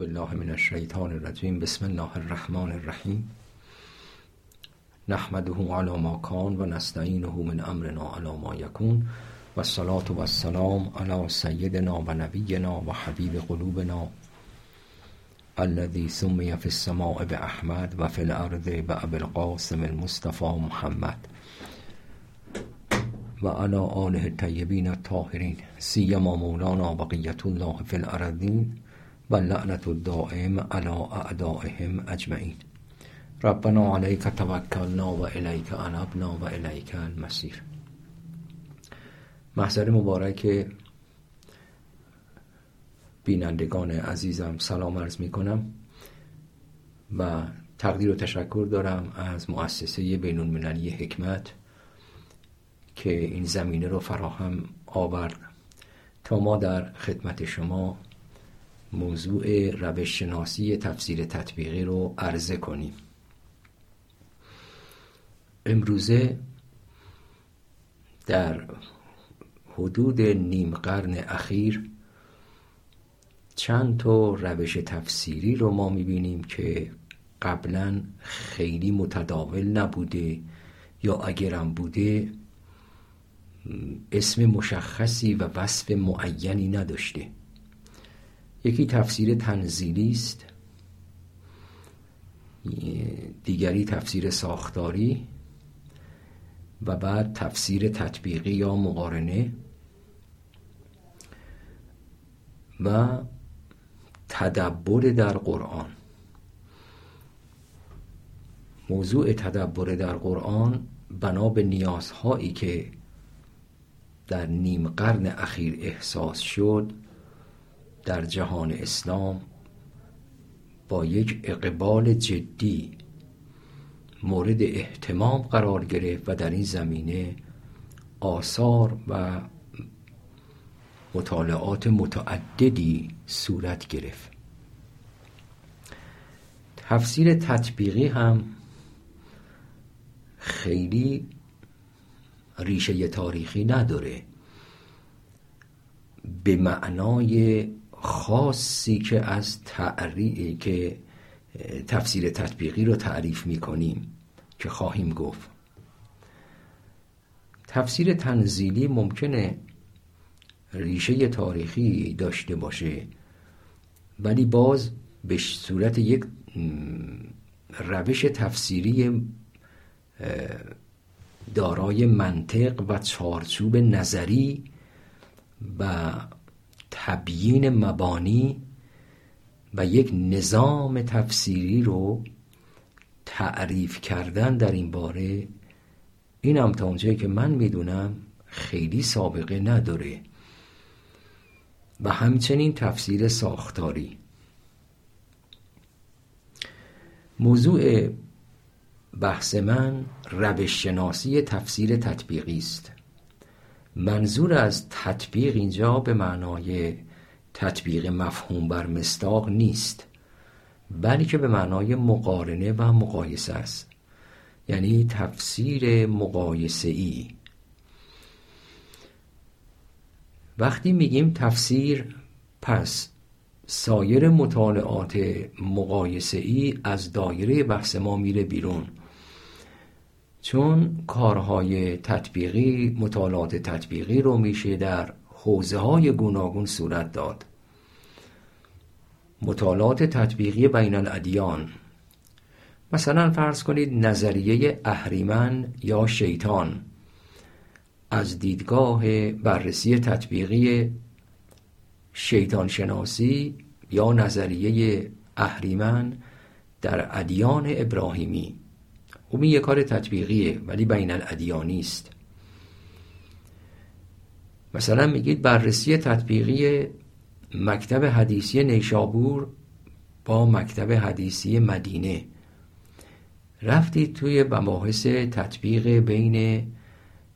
بالله من الشیطان الرجیم. بسم الله الرحمن الرحیم. نحمده على ما کان و نستعینه من امرنا على ما یکون. و الصلاة و السلام على سیدنا و نبینا و حبیب قلوبنا الذي سمي في السماء بأحمد و فی الارض بأبي القاسم المصطفى محمد. و على آله الطیبین الطاهرین. سیما مولانا بقیت الله فی الارضین و لعنت الدائم على اعدائهم اجمعین ربنا علیک توکلنا و الیک انبنا و الیک المسیر محضر مبارک بینندگان عزیزم سلام عرض می کنم و تقدیر و تشکر دارم از مؤسسه بین المللی حکمت که این زمینه رو فراهم آورد تا ما در خدمت شما موضوع روش شناسی تفسیر تطبیقی رو عرضه کنیم. امروزه در حدود نیم قرن اخیر چند تا روش تفسیری رو ما می‌بینیم که قبلا خیلی متداول نبوده یا اگرم بوده اسم مشخصی و وصف معینی نداشته. یکی تفسیر تنزیلی است. دیگری تفسیر ساختاری و بعد تفسیر تطبیقی یا مقارنه و تدبر در قرآن. موضوع تدبر در قرآن بنا به نیازهایی که در نیم قرن اخیر احساس شد در جهان اسلام با یک اقبال جدی مورد احتمام قرار گرفت و در این زمینه آثار و مطالعات متعددی صورت گرفت. تفسیر تطبیقی هم خیلی ریشه تاریخی نداره. به معنای خاصی که از تعریف که تفسیر تطبیقی رو تعریف می‌کنیم که خواهیم گفت. تفسیر تنزیلی ممکنه ریشه تاریخی داشته باشه ولی باز به صورت یک روش تفسیری دارای منطق و چارچوب نظری و تبیین مبانی و یک نظام تفسیری رو تعریف کردن در این باره این هم تا اونجایی که من می‌دونم خیلی سابقه نداره. و همچنین تفسیر ساختاری. موضوع بحث من روش شناسی تفسیر تطبیقی است. منظور از تطبیق اینجا به معنای تطبیق مفهوم بر مستاق نیست بلکه به معنای مقارنه و مقایسه است یعنی تفسیر مقایسه ای وقتی میگیم تفسیر پس سایر مطالعات مقایسه ای از دایره بحث ما میره بیرون. چون کارهای تطبیقی مطالعات تطبیقی رو میشه در حوزه های گوناگون صورت داد. مطالعات تطبیقی بین الادیان. مثلا فرض کنید نظریه اهریمن یا شیطان. از دیدگاه بررسی تطبیقی شیطان شناسی یا نظریه اهریمن در ادیان ابراهیمی. خب این یه کار تطبیقیه ولی بین الادیانی است. مثلا میگید بررسی تطبیقی مکتب حدیثی نیشابور با مکتب حدیثی مدینه. رفتید توی مباحث تطبیق بین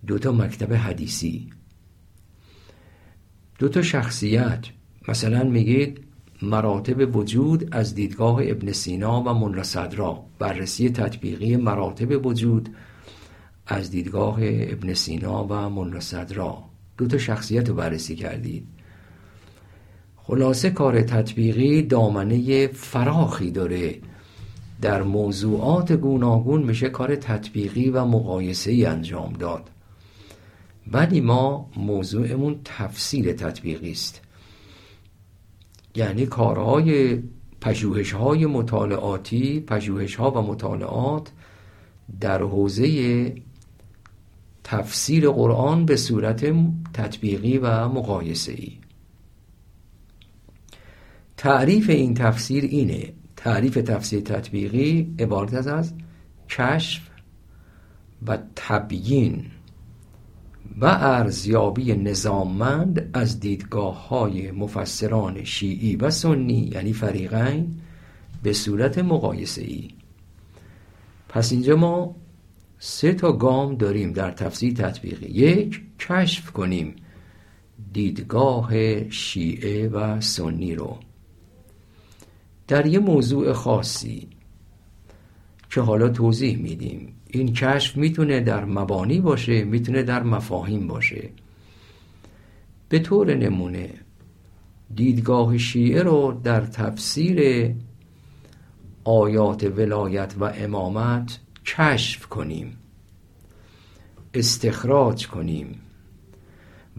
دو تا مکتب حدیثی. دو تا شخصیت مثلا میگید مراتب وجود از دیدگاه ابن سینا و ملا صدرا بررسی تطبیقی مراتب وجود از دیدگاه ابن سینا و ملا صدرا دو تا شخصیت رو بررسی کردید. خلاصه کار تطبیقی دامنه فراخی داره. در موضوعات گوناگون میشه کار تطبیقی و مقایسه ای انجام داد. ولی ما موضوعمون تفسیر تطبیقی است. یعنی کارهای پژوهش های مطالعاتی پژوهش ها و مطالعات در حوزه تفسیر قرآن به صورت تطبیقی و مقایسه ای تعریف این تفسیر اینه. تعریف تفسیر تطبیقی عبارت از کشف و تبیین. و ارزیابی نظاممند از دیدگاه های مفسران شیعی و سنی یعنی فریقین به صورت مقایسه ای پس اینجا ما سه تا گام داریم در تفسیر تطبیقی. یک کشف کنیم دیدگاه شیعه و سنی رو. در یه موضوع خاصی که حالا توضیح میدیم. این کشف می‌تونه در مبانی باشه می‌تونه در مفاهیم باشه. به طور نمونه دیدگاه شیعه رو در تفسیر آیات ولایت و امامت کشف کنیم استخراج کنیم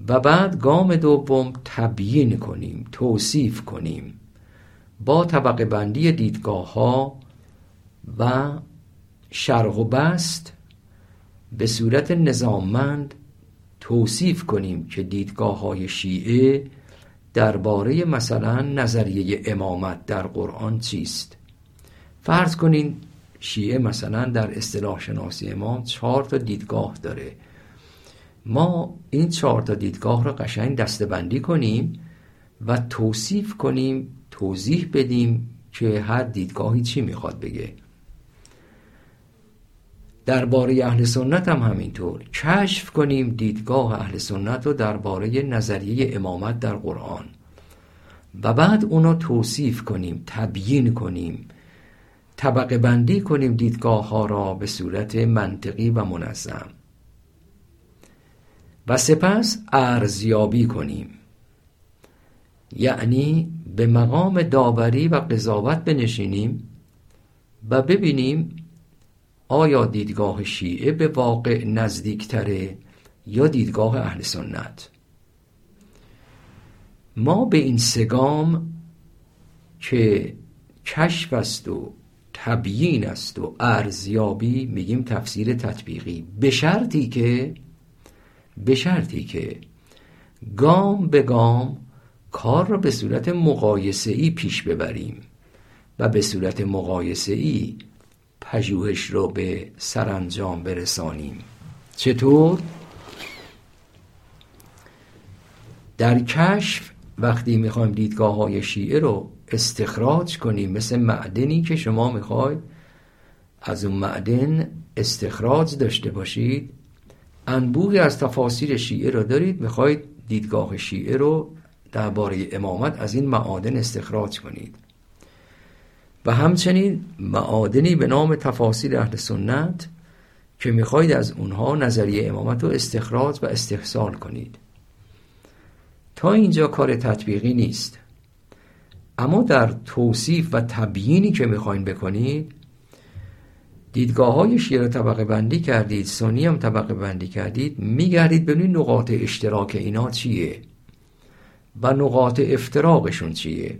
و بعد گام دوم تبیین کنیم توصیف کنیم با طبقه بندی دیدگاه ها و شرق و بست به صورت نظاممند توصیف کنیم که دیدگاه های شیعه درباره مثلا نظریه امامت در قرآن چیست. فرض کنین شیعه مثلا در اصطلاح شناسی امام چهار تا دیدگاه داره. ما این چهار تا دیدگاه را قشنگ دستبندی کنیم و توصیف کنیم توضیح بدیم که هر دیدگاهی چی می‌خواد بگه. درباره اهل سنت هم همینطور. کشف کنیم دیدگاه اهل سنت رو درباره نظریه امامت در قرآن. و بعد اونا توصیف کنیم تبیین کنیم طبقه بندی کنیم دیدگاه ها را به صورت منطقی و منظم. و سپس ارزیابی کنیم. یعنی به مقام داوری و قضاوت بنشینیم و ببینیم آیا دیدگاه شیعه به واقع نزدیکتره یا دیدگاه اهل سنت؟ ما به این سگام که کشف است و تبیین است و ارزیابی میگیم تفسیر تطبیقی. به شرطی که به شرطی که گام به گام کار را به صورت مقایسه ای پیش ببریم و به صورت مقایسه ای پژوهش رو به سرانجام برسانیم. چطور؟ در کشف وقتی می‌خوایم دیدگاه های شیعه رو استخراج کنیم مثل معدنی که شما می‌خواید از اون معدن استخراج داشته باشید. انبوهی از تفاسیر شیعه رو دارید می‌خواید دیدگاه شیعه رو درباره امامت از این معادن استخراج کنید. و همچنین معادنی به نام تفاسیر اهل سنت که می‌خواید از اونها نظریه امامت رو استخراج و استحصال کنید. تا اینجا کار تطبیقی نیست. اما در توصیف و تبیینی که می‌خواین بکنید دیدگاه های شیعه طبقه بندی کردید سنی هم طبقه بندی کردید میگردید ببینید نقاط اشتراک اینا چیه و نقاط افتراقشون چیه.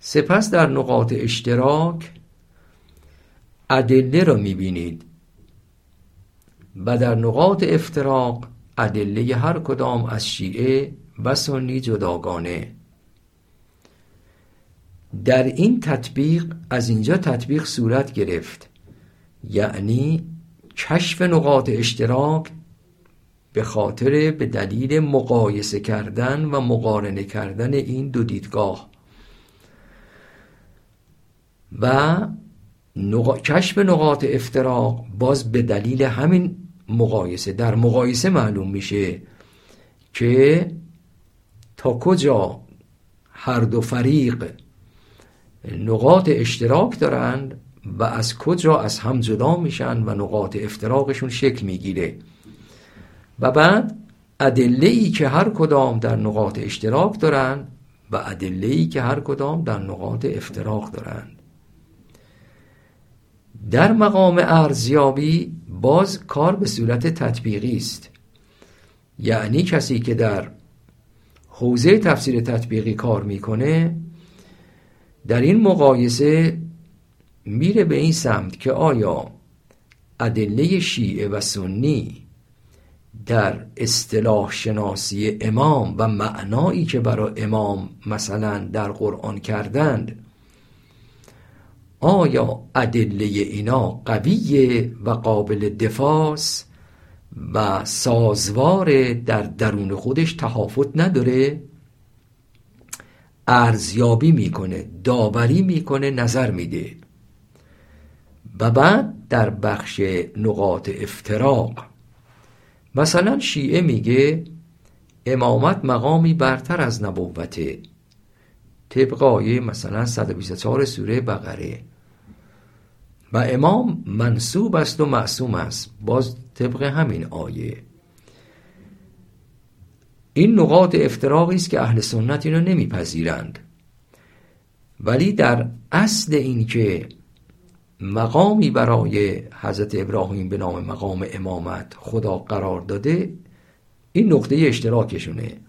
سپس در نقاط اشتراک ادله را می‌بینید. و در نقاط افتراق ادله هر کدام از شیعه و سنی جداگانه. در این تطبیق از اینجا تطبیق صورت گرفت. یعنی کشف نقاط اشتراک به خاطر به دلیل مقایسه کردن و مقارنه کردن این دو دیدگاه. و کشف نقاط افتراق باز به دلیل همین مقایسه. در مقایسه معلوم میشه که تا کجا هر دو فریق نقاط اشتراک دارند و از کجا از هم جدا میشن و نقاط افتراقشون شکل می‌گیره. و بعد ادله ای که هر کدام در نقاط اشتراک دارند و ادله که هر کدام در نقاط افتراق دارند. در مقام ارزیابی باز کار به صورت تطبیقی است. یعنی کسی که در حوزه تفسیر تطبیقی کار می‌کنه در این مقایسه میره به این سمت که آیا ادله شیعه و سنی در اصطلاح شناسی امام و معنایی که برای امام مثلا در قرآن کردند آیا ادله اینا قویه و قابل دفاع و سازوار در درون خودش تحافت نداره؟ ارزیابی می‌کنه داوری می‌کنه نظر میده. و بعد در بخش نقاط افتراق مثلا شیعه میگه امامت مقامی برتر از نبوته. طبق آیه مثلا 124 سوره بقره. و امام منصوب است و معصوم است. باز طبق همین آیه. این نقاط افتراقی است که اهل سنت اینو نمیپذیرند. ولی در اصل این که مقامی برای حضرت ابراهیم به نام مقام امامت خدا قرار داده این نقطه اشتراکشونه.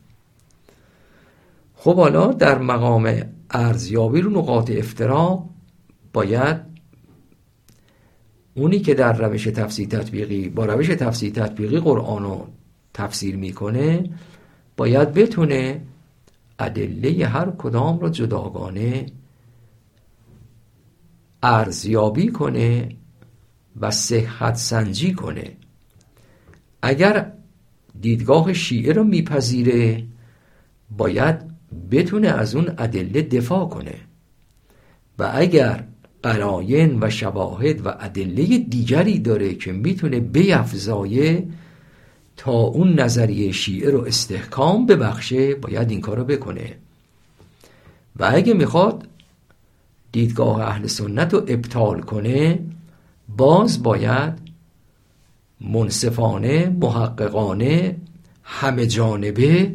خب حالا در مقام ارزیابی رو نقاط افتراق باید اونی که در روش تفسیر تطبیقی با روش تفسیر تطبیقی قرآن رو تفسیر می‌کنه باید بتونه ادله هر کدام رو جداگانه ارزیابی کنه و صحت سنجی کنه. اگر دیدگاه شیعه رو میپذیره باید بتونه از اون ادله دفاع کنه. و اگر قراین و شواهد و ادله دیگری داره که می‌تونه بیفزایه تا اون نظریه شیعه رو استحکام ببخشه باید این کار رو بکنه. و اگه می‌خواد دیدگاه اهل سنت رو ابطال کنه باز باید منصفانه محققانه همه جانبه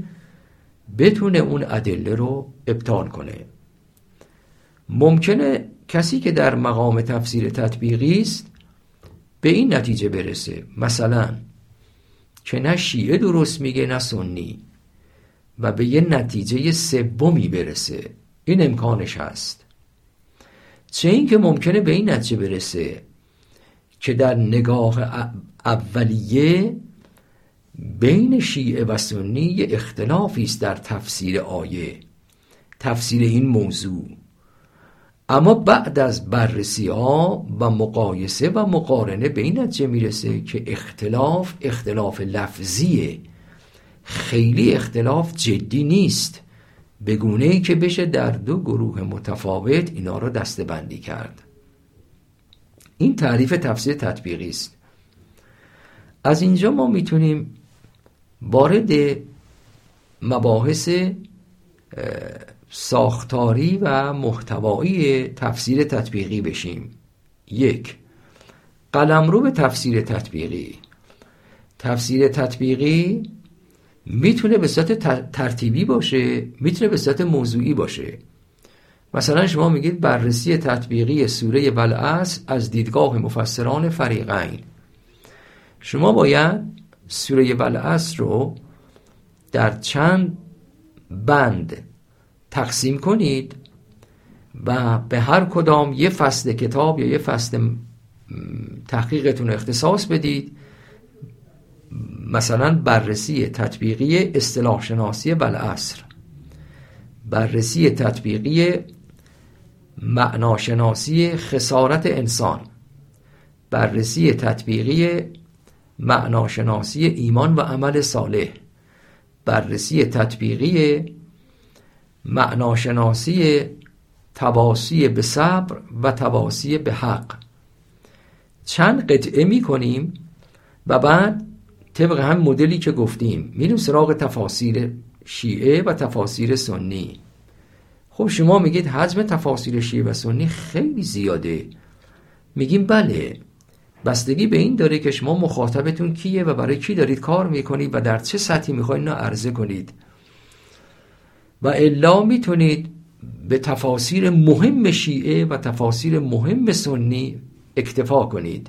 بتونه اون ادله رو ابطال کنه. ممکنه کسی که در مقام تفسیر تطبیقی است به این نتیجه برسه. مثلا که نه شیعه درست میگه نه سنی و به یه نتیجه سومی برسه. این امکانش هست. چه اینکه ممکنه به این نتیجه برسه که در نگاه اولیه بین شیعه و سنی اختلافی است در تفسیر آیه تفسیر این موضوع. اما بعد از بررسی ها و مقایسه و مقارنه به این نتیجه می‌رسه که اختلاف اختلاف لفظیه. خیلی اختلاف جدی نیست. به گونه ای که بشه در دو گروه متفاوت اینا را بندی کرد. این تعریف تفسیر تطبیقی است. از اینجا ما می‌تونیم وارد مباحث ساختاری و محتوایی تفسیر تطبیقی بشیم. یک قلمرو به تفسیر تطبیقی. تفسیر تطبیقی می‌تونه به صورت ترتیبی باشه می‌تونه به صورت موضوعی باشه. مثلا شما میگید بررسی تطبیقی سوره بلعص از دیدگاه مفسران فریقین. شما باید سوره بلعص رو در چند بند تقسیم کنید و به هر کدام یه فصل کتاب یا یه فصل تحقیقتون اختصاص بدید. مثلا بررسی تطبیقی اصطلاح شناسی بلعصر بررسی تطبیقی معناشناسی خسارت انسان. بررسی تطبیقی معناشناسی ایمان و عمل صالح بررسی تطبیقی معناشناسی تواسی به صبر و تواسی به حق. چند قطعه می کنیم و بعد طبق هم مدلی که گفتیم میریم سراغ تفاسیر شیعه و تفاسیر سنی. خب شما میگید حجم تفاسیر شیعه و سنی خیلی زیاده. میگیم بله بستگی به این داره که شما مخاطبتون کیه و برای کی دارید کار می‌کنید و در چه سطحی می‌خواید اینا عرضه کنید. و الا می‌تونید به تفاسیر مهم شیعه و تفاسیر مهم سنی اکتفا کنید.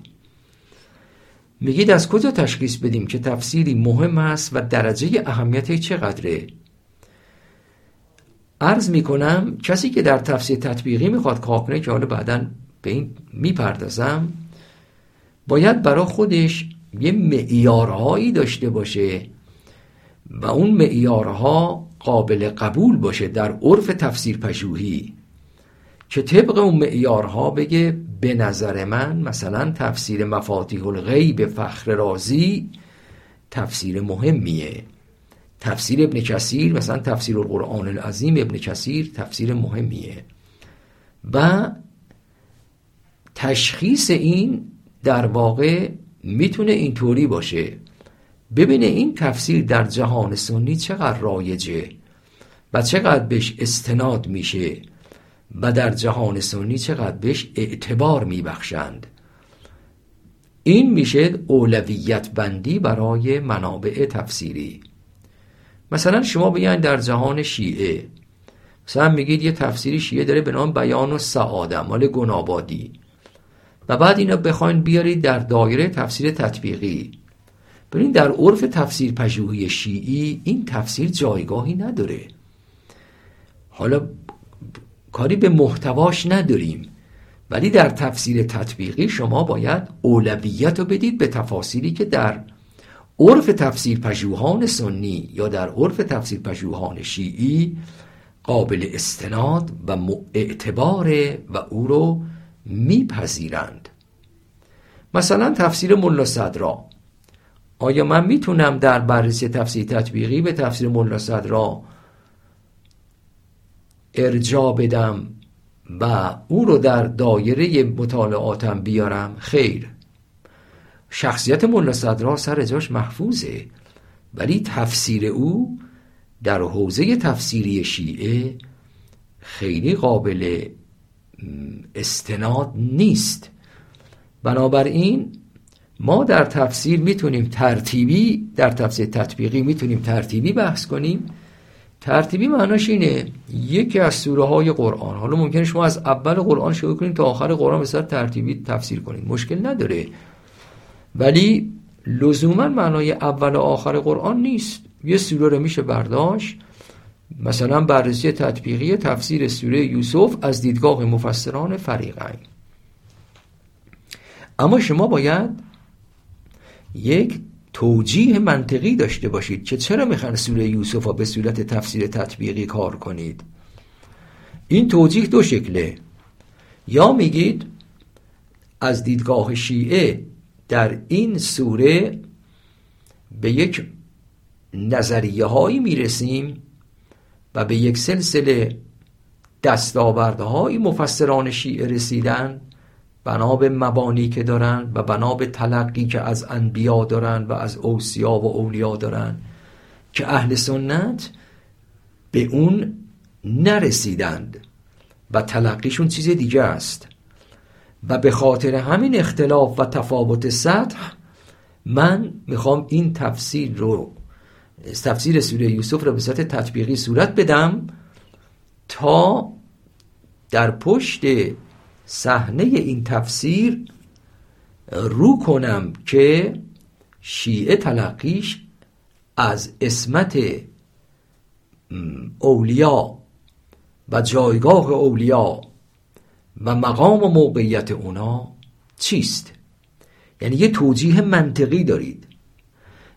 میگید از کجا تشخیص بدیم که تفسیری مهم است و درجه اهمیت چقدره؟ عرض می‌کنم کسی که در تفسیر تطبیقی می‌خواد کار کنه که حالا بعدا به این می‌پردازم باید برای خودش یه معیارهایی داشته باشه و اون معیارها قابل قبول باشه در عرف تفسیر پژوهی که طبق اون معیارها بگه به نظر من مثلا تفسیر مفاتیح الغیب فخر رازی تفسیر مهمیه. تفسیر ابن کثیر مثلا تفسیر القرآن العظیم ابن کثیر تفسیر مهمیه. و تشخیص این در واقع می‌تونه اینطوری باشه. ببینه این تفسیر در جهان سنی چقدر رایجه و چقدر بهش استناد میشه و در جهان سنی چقدر بهش اعتبار میبخشند. این میشه اولویت بندی برای منابع تفسیری. مثلا شما بیاین در جهان شیعه مثلا میگید یه تفسیری شیعه داره به نام بیان و سعاده مال گنابادی. و بعد اینا بخواین بیارید در دایره تفسیر تطبیقی. ببین در عرف تفسیر پژوهی شیعی این تفسیر جایگاهی نداره. حالا کاری به محتواش نداریم. ولی در تفسیر تطبیقی شما باید اولویت رو بدید به تفاسیری که در عرف تفسیر پژوهان سنی یا در عرف تفسیر پژوهان شیعی قابل استناد و اعتبار و او رو میپذیرند. مثلا تفسیر ملا صدرا. آیا من می‌تونم در بررسی تفسیر تطبیقی به تفسیر ملا صدرا ارجا بدم و او رو در دایره مطالعاتم بیارم؟ خیر. شخصیت ملا صدرا سر جاش محفوظه ولی تفسیر او در حوزه تفسیری شیعه خیلی قابل استناد نیست. بنابراین ما در تفسیر می‌تونیم ترتیبی در تفسیر تطبیقی می‌تونیم ترتیبی بحث کنیم. ترتیبی معناش اینه یکی از سوره های قرآن. حالا ممکنه شما از اول قرآن شروع کنید تا آخر قرآن به ترتیبی تفسیر کنید. مشکل نداره. ولی لزوما معنای اول و آخر قرآن نیست. یه سوره رو میشه برداشت. مثلا بررسی تطبیقی تفسیر سوره یوسف از دیدگاه مفسران فریقین. اما شما باید یک توجیه منطقی داشته باشید که چرا می‌خوان سوره یوسف به صورت تفسیر تطبیقی کار کنید. این توجیه دو شکله. یا میگید از دیدگاه شیعه در این سوره به یک نظریه هایی می‌رسیم و به یک سلسله دستاوردهای مفسران شیعه رسیدن بنا به مبانی که دارن و بنا به تلقی که از انبیا دارن و از اوسیا و اولیا دارن که اهل سنت به اون نرسیدند و تلقیشون چیز دیگه است. و به خاطر همین اختلاف و تفاوت سطح من می‌خوام این تفسیر رو تفسیر سوره یوسف رو به صورت تطبیقی صورت بدم تا در پشت صحنه این تفسیر رو کنم که شیعه تلقیش از اسمت اولیا و جایگاه اولیا و مقام و موقعیت اونا چیست؟ یعنی یه توجیه منطقی دارید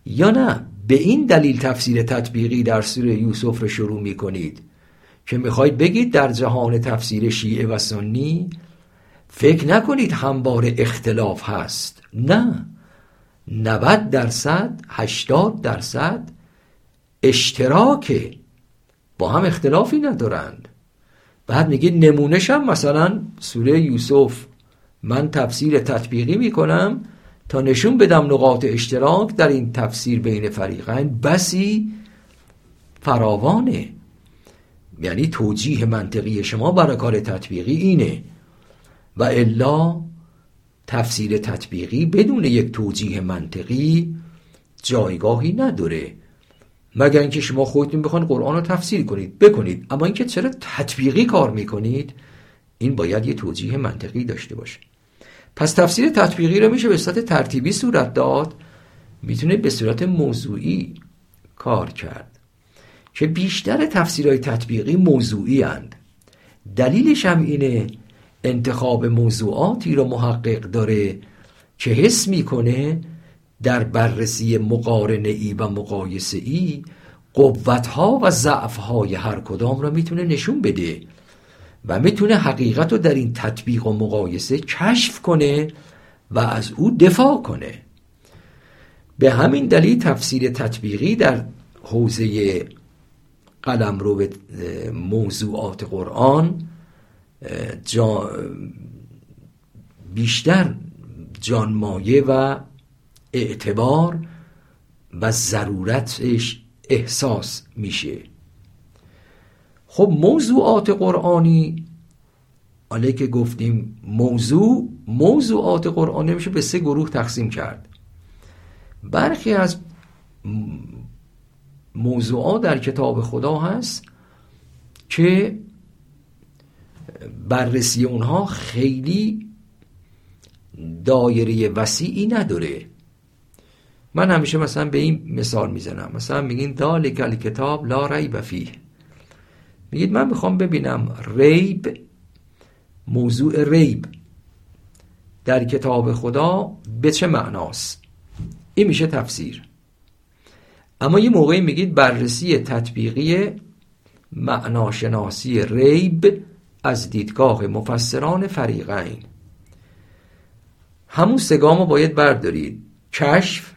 یا نه؟ به این دلیل تفسیر تطبیقی در سوره یوسف رو شروع می کنید که می‌خواید بگید در جهان تفسیر شیعه و سنی فکر نکنید همبار اختلاف هست. نه. 90 درصد 80 درصد اشتراک با هم اختلافی ندارند. بعد میگه نمونش هم مثلا سوره یوسف. من تفسیر تطبیقی می‌کنم تا نشون بدم نقاط اشتراک در این تفسیر بین فریقین بسی فراوانه. یعنی توجیه منطقی شما برای کار تطبیقی اینه. و الا تفسیر تطبیقی بدون یک توجیه منطقی جایگاهی نداره. مگر اینکه شما خودتون بخواید قرآن رو تفسیر کنید. بکنید. اما اینکه چرا تطبیقی کار می‌کنید این باید یه توجیه منطقی داشته باشه. پس تفسیر تطبیقی رو میشه به صورت ترتیبی صورت داد. می‌تونه به صورت موضوعی کار کرد. که بیشتر تفسیرهای تطبیقی موضوعی هند. دلیلش هم اینه انتخاب موضوعاتی رو محقق داره که حس می‌کنه در بررسی مقارنه ای و مقایسه ای قوت ها و ضعف های هر کدام را می‌تونه نشون بده. و می‌تونه حقیقت رو در این تطبیق و مقایسه کشف کنه و از او دفاع کنه. به همین دلیل تفسیر تطبیقی در حوزه قلم رو به موضوعات قرآن جا بیشتر جانمایه و اعتبار و ضرورتش احساس میشه. خب موضوعات قرآنی حالا که گفتیم موضوع موضوعات قرآنی میشه به سه گروه تقسیم کرد. برخی از موضوعات در کتاب خدا هست که بررسی اونها خیلی دایره وسیعی نداره. من همیشه مثلا به این مثال می‌زنم. مثلا میگین دالک کتاب لا ریب فیه. میگید من می‌خوام ببینم ریب موضوع ریب در کتاب خدا به چه معناست؟ این میشه تفسیر. اما یه موقعی میگید بررسی تطبیقی معناشناسی ریب از دیدگاه مفسران فریقین. همون سگامو باید بردارید. کشف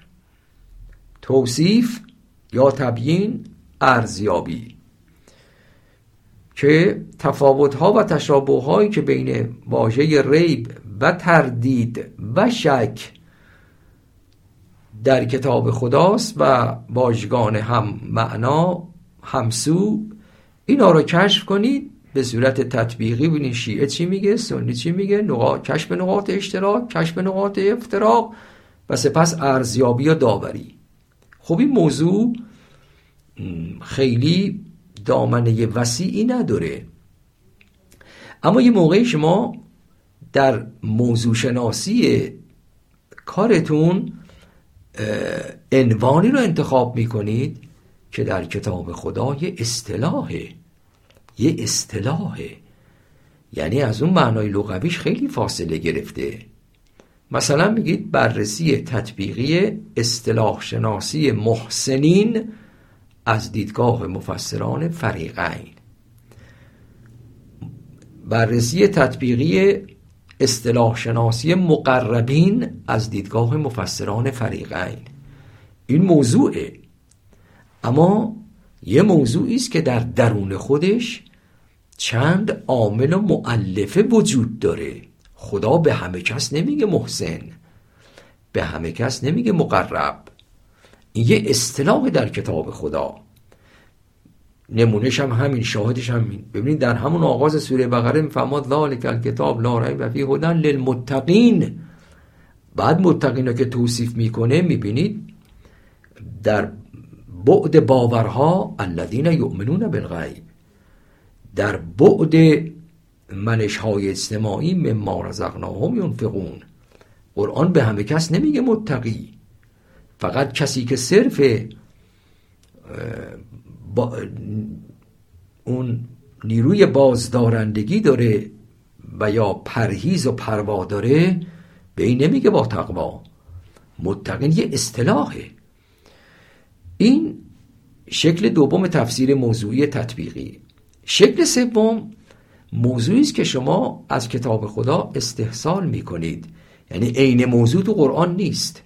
توصیف یا تبیین ارزیابی. که تفاوت ها و تشابه هایی که بین واژه ریب و تردید و شک در کتاب خداست و واژگان هم معنا همسو اینا رو کشف کنید. به صورت تطبیقی ببینید شیعه چی میگه سنی چی میگه نقاط کشف نقاط اشتراک کشف نقاط افتراق و سپس ارزیابی و داوری. خب این موضوع خیلی دامنه وسیعی نداره. اما یه موقعی شما در موضوع شناسی کارتون عنوانی رو انتخاب می‌کنید که در کتاب خدا یه اصطلاحه. یه اصطلاحه. یعنی از اون معنای لغویش خیلی فاصله گرفته. مثلا میگید بررسی تطبیقی اصطلاح شناسی محسنین از دیدگاه مفسران فریقین. بررسی تطبیقی اصطلاح شناسی مقربین از دیدگاه مفسران فریقین. این موضوعه. اما یه موضوعی است که در درون خودش چند عامل و معلفه وجود داره. خدا به همه کس نمیگه محسن. به همه کس نمیگه مقرب. یه اصطلاح در کتاب خدا. نمونهش هم همین شاهدش هم همین. ببینید در همون آغاز سوره بقره میفهماد ذالک الکتاب لا ریب فیه هدن للمتقین. بعد متقین که توصیف می‌کنه می‌بینید در بعد باورها الذین یؤمنون بالغیب. در بعد منش های اجتماعی مما رزقناهم ینفقون. قرآن به همه کس نمیگه متقی. فقط کسی که صرف با اون نیروی بازدارندگی داره و یا پرهیز و پروا داره به این نمیگه با تقوا. متقین یه اصطلاحه. این شکل دوم تفسیر موضوعی تطبیقی. شکل سوم موضوعی است که شما از کتاب خدا استحصال می‌کنید. یعنی عین موضوع تو قرآن نیست.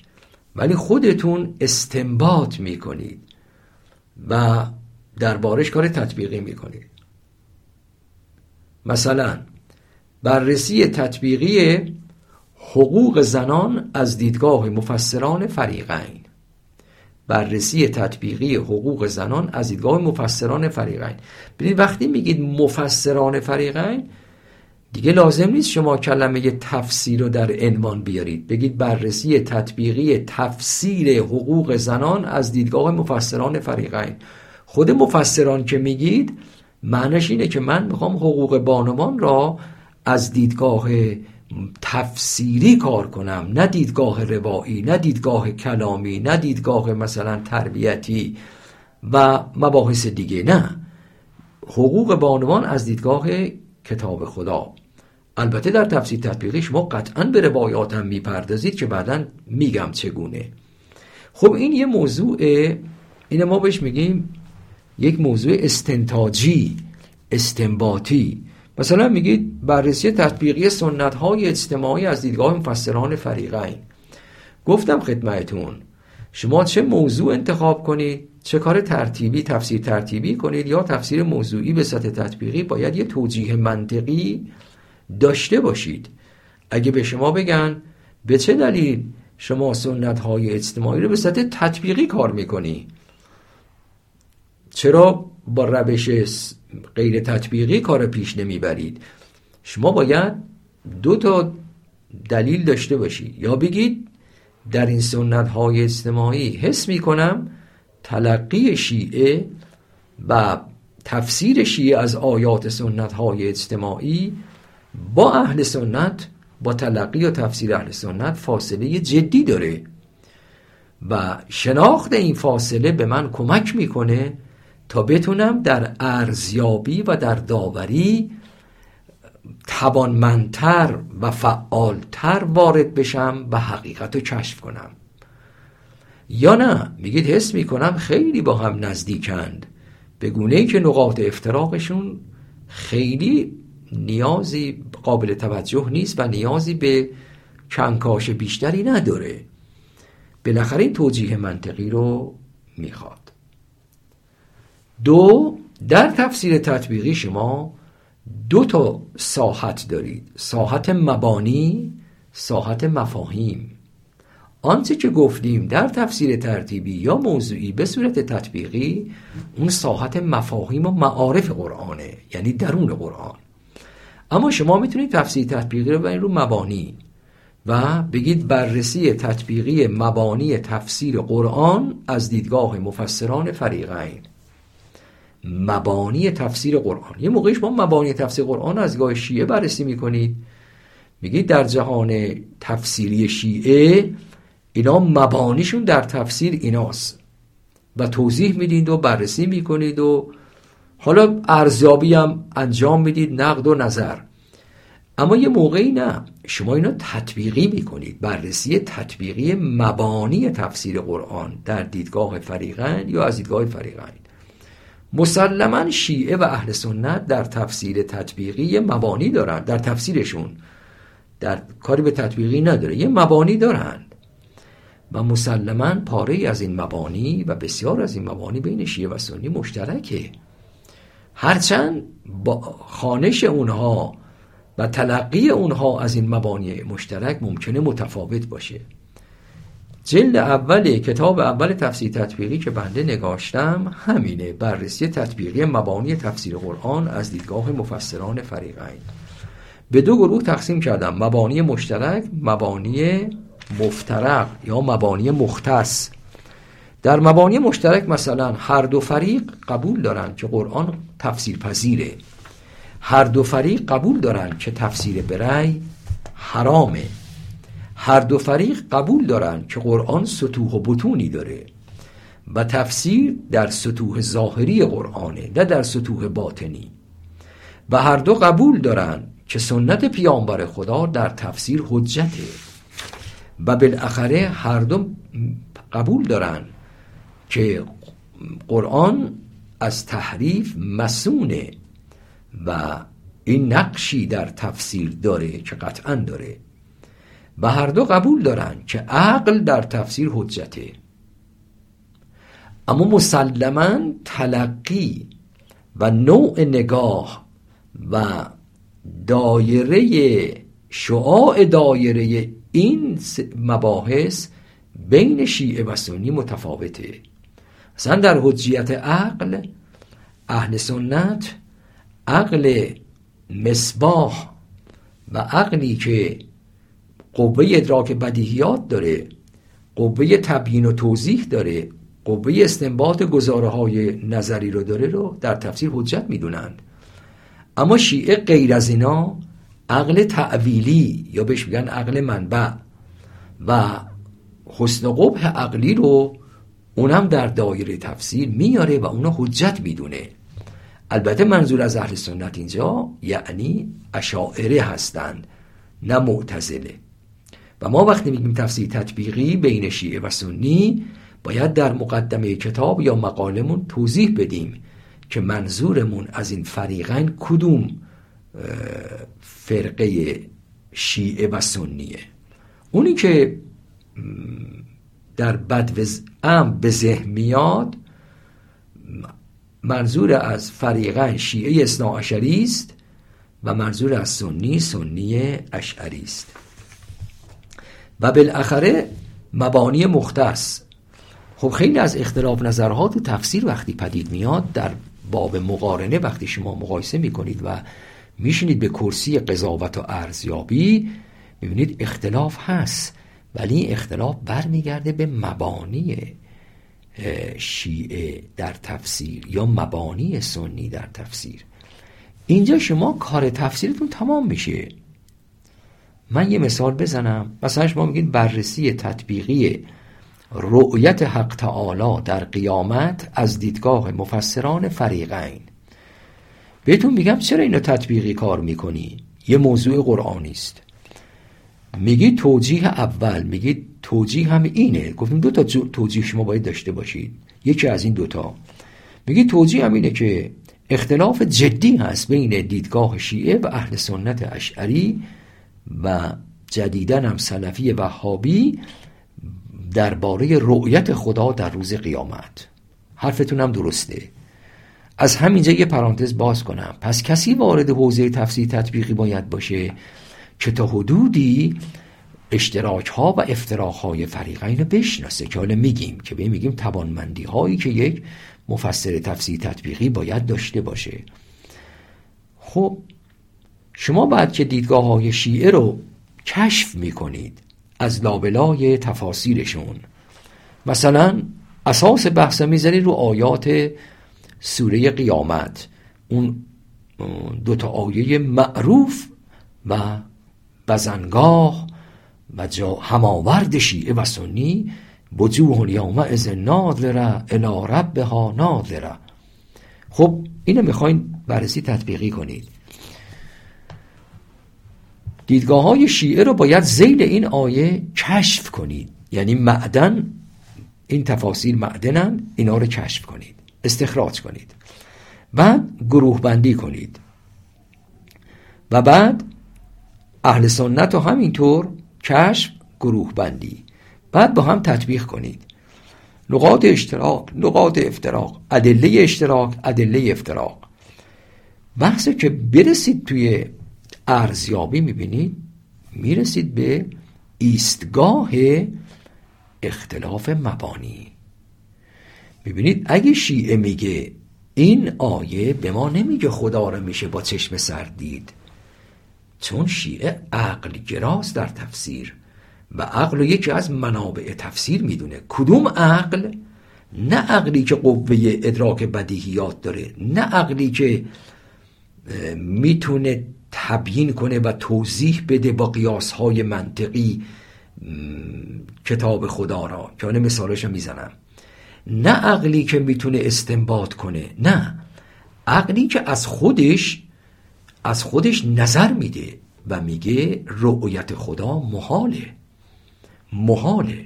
ولی خودتون استنباط می‌کنید و دربارش کار تطبیقی می‌کنید. مثلا بررسی تطبیقی حقوق زنان از دیدگاه مفسران فریقین. بررسی تطبیقی حقوق زنان از دیدگاه مفسران فریقین. ببینید وقتی میگید مفسران فریقین دیگه لازم نیست شما کلمه تفسیر رو در عنوان بیارید. بگید بررسی تطبیقی تفسیر حقوق زنان از دیدگاه مفسران فریقین. خود مفسران که میگید معنیش اینه که من می‌خوام حقوق بانوان را از دیدگاه تفسیری کار کنم. نه دیدگاه روایی نه دیدگاه کلامی نه دیدگاه مثلا تربیتی و مباحث دیگه. نه. حقوق بانوان از دیدگاه کتاب خدا. البته در تفسیر تطبیقی شما قطعا به روایات هم می‌پردازید که بعدا میگم چگونه. خب این یه موضوع این ما بهش میگیم یک موضوع استنتاجی استنباطی. مثلا میگید بررسی تطبیقی سنت های اجتماعی از دیدگاه مفسران فریقین. گفتم خدمتون شما چه موضوع انتخاب کنید؟ چه کار ترتیبی تفسیر ترتیبی کنید؟ یا تفسیر موضوعی به سطح تطبیقی باید یه توجیه منطقی داشته باشید. اگه به شما بگن به چه دلیل شما سنت های اجتماعی رو به سطح تطبیقی کار می‌کنی؟ چرا با روش غیر تطبیقی کار پیش نمی‌برید؟ شما باید دو تا دلیل داشته باشید یا بگید در این سنت های اجتماعی حس می‌کنم تلقی شیعه و تفسیر شیعه از آیات سنت های اجتماعی با اهل سنت با تلقی و تفسیر اهل سنت فاصله جدی داره. و شناخت این فاصله به من کمک می‌کنه تا بتونم در ارزیابی و در داوری توانمندتر و فعالتر وارد بشم و حقیقت رو کشف کنم. یا نه؟ میگید حس می‌کنم خیلی با هم نزدیکند. به گونه ای که نقاط افتراقشون خیلی نیازی قابل توجه نیست و نیازی به کنکاش بیشتری نداره. بالاخره این توجیه منطقی رو می‌خواد. دو در تفسیر تطبیقی شما دو تا ساحت دارید. ساحت مبانی ساحت مفاهیم. آنچه که گفتیم در تفسیر ترتیبی یا موضوعی به صورت تطبیقی اون ساحت مفاهیم و معارف قرآنه یعنی درون قرآن. اما شما می‌تونید تفسیر تطبیقی رو ببرید رو مبانی و بگید بررسی تطبیقی مبانی تفسیر قرآن از دیدگاه مفسران فریقین. مبانی تفسیر قرآن. یه موقعی شما مبانی تفسیر قرآن از دیدگاه شیعه بررسی می‌کنید. میگید در جهان تفسیری شیعه اینا مبانیشون در تفسیر ایناست. و توضیح می‌دید و بررسی می‌کنید و حالا ارزیابی هم انجام می‌دید نقد و نظر. اما یه موقعی نه. شما اینا تطبیقی می‌کنید. بررسی تطبیقی مبانی تفسیر قرآن در دیدگاه فریقین یا از دیدگاه فریقین. مسلما شیعه و اهل سنت در تفسیر تطبیقی مبانی دارن. در تفسیرشون در کاری به تطبیقی نداره. یه مبانی دارند و مسلما پاره از این مبانی و بسیار از این مبانی بین شیعه و سنی مشترکه. هرچند با خانش اونها و تلقی اونها از این مبانی مشترک ممکنه متفاوت باشه. جلد اول کتاب اول تفسیر تطبیقی که بنده نگاشتم همینه بررسی تطبیقی مبانی تفسیر قرآن از دیدگاه مفسران فریقین. به دو گروه تقسیم کردم مبانی مشترک مبانی مفترق یا مبانی مختص. در مبانی مشترک مثلا هر دو فریق قبول دارن که قرآن تفسیر پذیره هر دو فریق قبول دارن که تفسیر برای حرامه. هر دو فریق قبول دارن که قرآن سطوح و بتونی داره و تفسیر در سطوح ظاهری قرآنه نه در سطوح باطنی. و هر دو قبول دارن که سنت پیامبر خدا در تفسیر حجته. و بالاخره هر دو قبول دارن که قرآن از تحریف مسونه و این نقشی در تفسیر داره که قطعا داره و هر دو قبول دارن که عقل در تفسیر حجته. اما مسلما تلقی و نوع نگاه و دایره شعاع دایره این مباحث بین شیعه و سنی متفاوته. مثلا در حجیت عقل اهل سنت عقل مصباح و عقلی که قوه ادراک بدیهیات داره قوه تبیین و توضیح داره قوه استنباط گزاره های نظری رو داره رو در تفسیر حجت می‌دونند. اما شیعه غیر از اینا عقل تعویلی یا بهش میگن عقل منبع و حسن قبح عقلی رو اونم در دایره تفسیر میاره و اونو حجت می‌دونه. البته منظور از اهل سنت اینجا یعنی اشاعره هستند نه معتزله. و ما وقتی میگیم تفسیر تطبیقی بین شیعه و سنی باید در مقدمه کتاب یا مقالمون توضیح بدیم که منظورمون از این فریقین کدوم فرقه شیعه و سنیه. اونی که در بد ام به ذهن میاد منظور از فریقین شیعه اصنا است و منظور از سنی سنی اشعری است. و بالاخره مبانی مختص. خب خیلی از اختلاف نظرها تو تفسیر وقتی پدید میاد در باب مقارنه وقتی شما مقایسه می‌کنید و میشینید به کرسی قضاوت و ارزیابی می‌بینید اختلاف هست. ولی اختلاف برمیگرده به مبانی شیعه در تفسیر یا مبانی سنی در تفسیر. اینجا شما کار تفسیرتون تمام میشه. من یه مثال بزنم. مثلا شما میگید بررسی تطبیقی رؤیت حق تعالی در قیامت از دیدگاه مفسران فریقین. بهتون میگم چرا اینو تطبیقی کار می‌کنی؟ یه موضوع قرآنی است. میگی توجیه اول میگی توجیه هم اینه. گفتیم دو تا توجیه شما باید داشته باشید. یکی از این دوتا. میگی توجیه هم اینه که اختلاف جدی هست بین دیدگاه شیعه و اهل سنت اشعری و جدیدن هم سلفی وهابی درباره رؤیت خدا در روز قیامت. حرفتون هم درسته. از همینجا یه پرانتز باز کنم. پس کسی وارد حوزه تفسیر تطبیقی باید باشه؟ که تا حدودی اشتراک ها و افتراق های فریقین بشناسه که حالا میگیم که به میگیم توانمندی هایی که یک مفسر تفسیر تطبیقی باید داشته باشه. خب شما بعد که دیدگاه های شیعه رو کشف می‌کنید از لابلای تفاسیرشون مثلا اساس بحث می‌ذاری رو آیات سوره قیامت اون دوتا آیه معروف و بزنگاه و جا هماورد شیعه و سنی وجوه یومئذ ناظره الی ربها ناظره خب اینو می‌خواین بررسی تطبیقی کنید. دیدگاه های شیعه رو باید زیل این آیه کشف کنید. یعنی معدن این تفاصیل معدنن اینا رو کشف کنید استخراج کنید. بعد گروه بندی کنید. و بعد اهل سنت رو همینطور کشف گروه بندی. بعد با هم تطبیق کنید. نقاط اشتراک نقاط افتراق ادله اشتراک ادله افتراق. بحث که برسید توی ارزیابی می‌بینید می‌رسید به ایستگاه اختلاف مبانی. می‌بینید اگه شیعه میگه این آیه به ما نمیگه خدا رو میشه با چشم سر دید چون شیعه عقل گراست در تفسیر و عقل رو یکی از منابع تفسیر می‌دونه. کدوم عقل؟ نه عقلی که قوه ادراک بدیهیات داره نه عقلی که می‌تونه تبیین کنه و توضیح بده با قیاس های منطقی کتاب خدا را. که آنه مثالش می‌زنم. نه عقلی که می‌تونه استنباط کنه نه. عقلی که از خودش از خودش نظر میده و میگه رؤیت خدا محاله. محاله.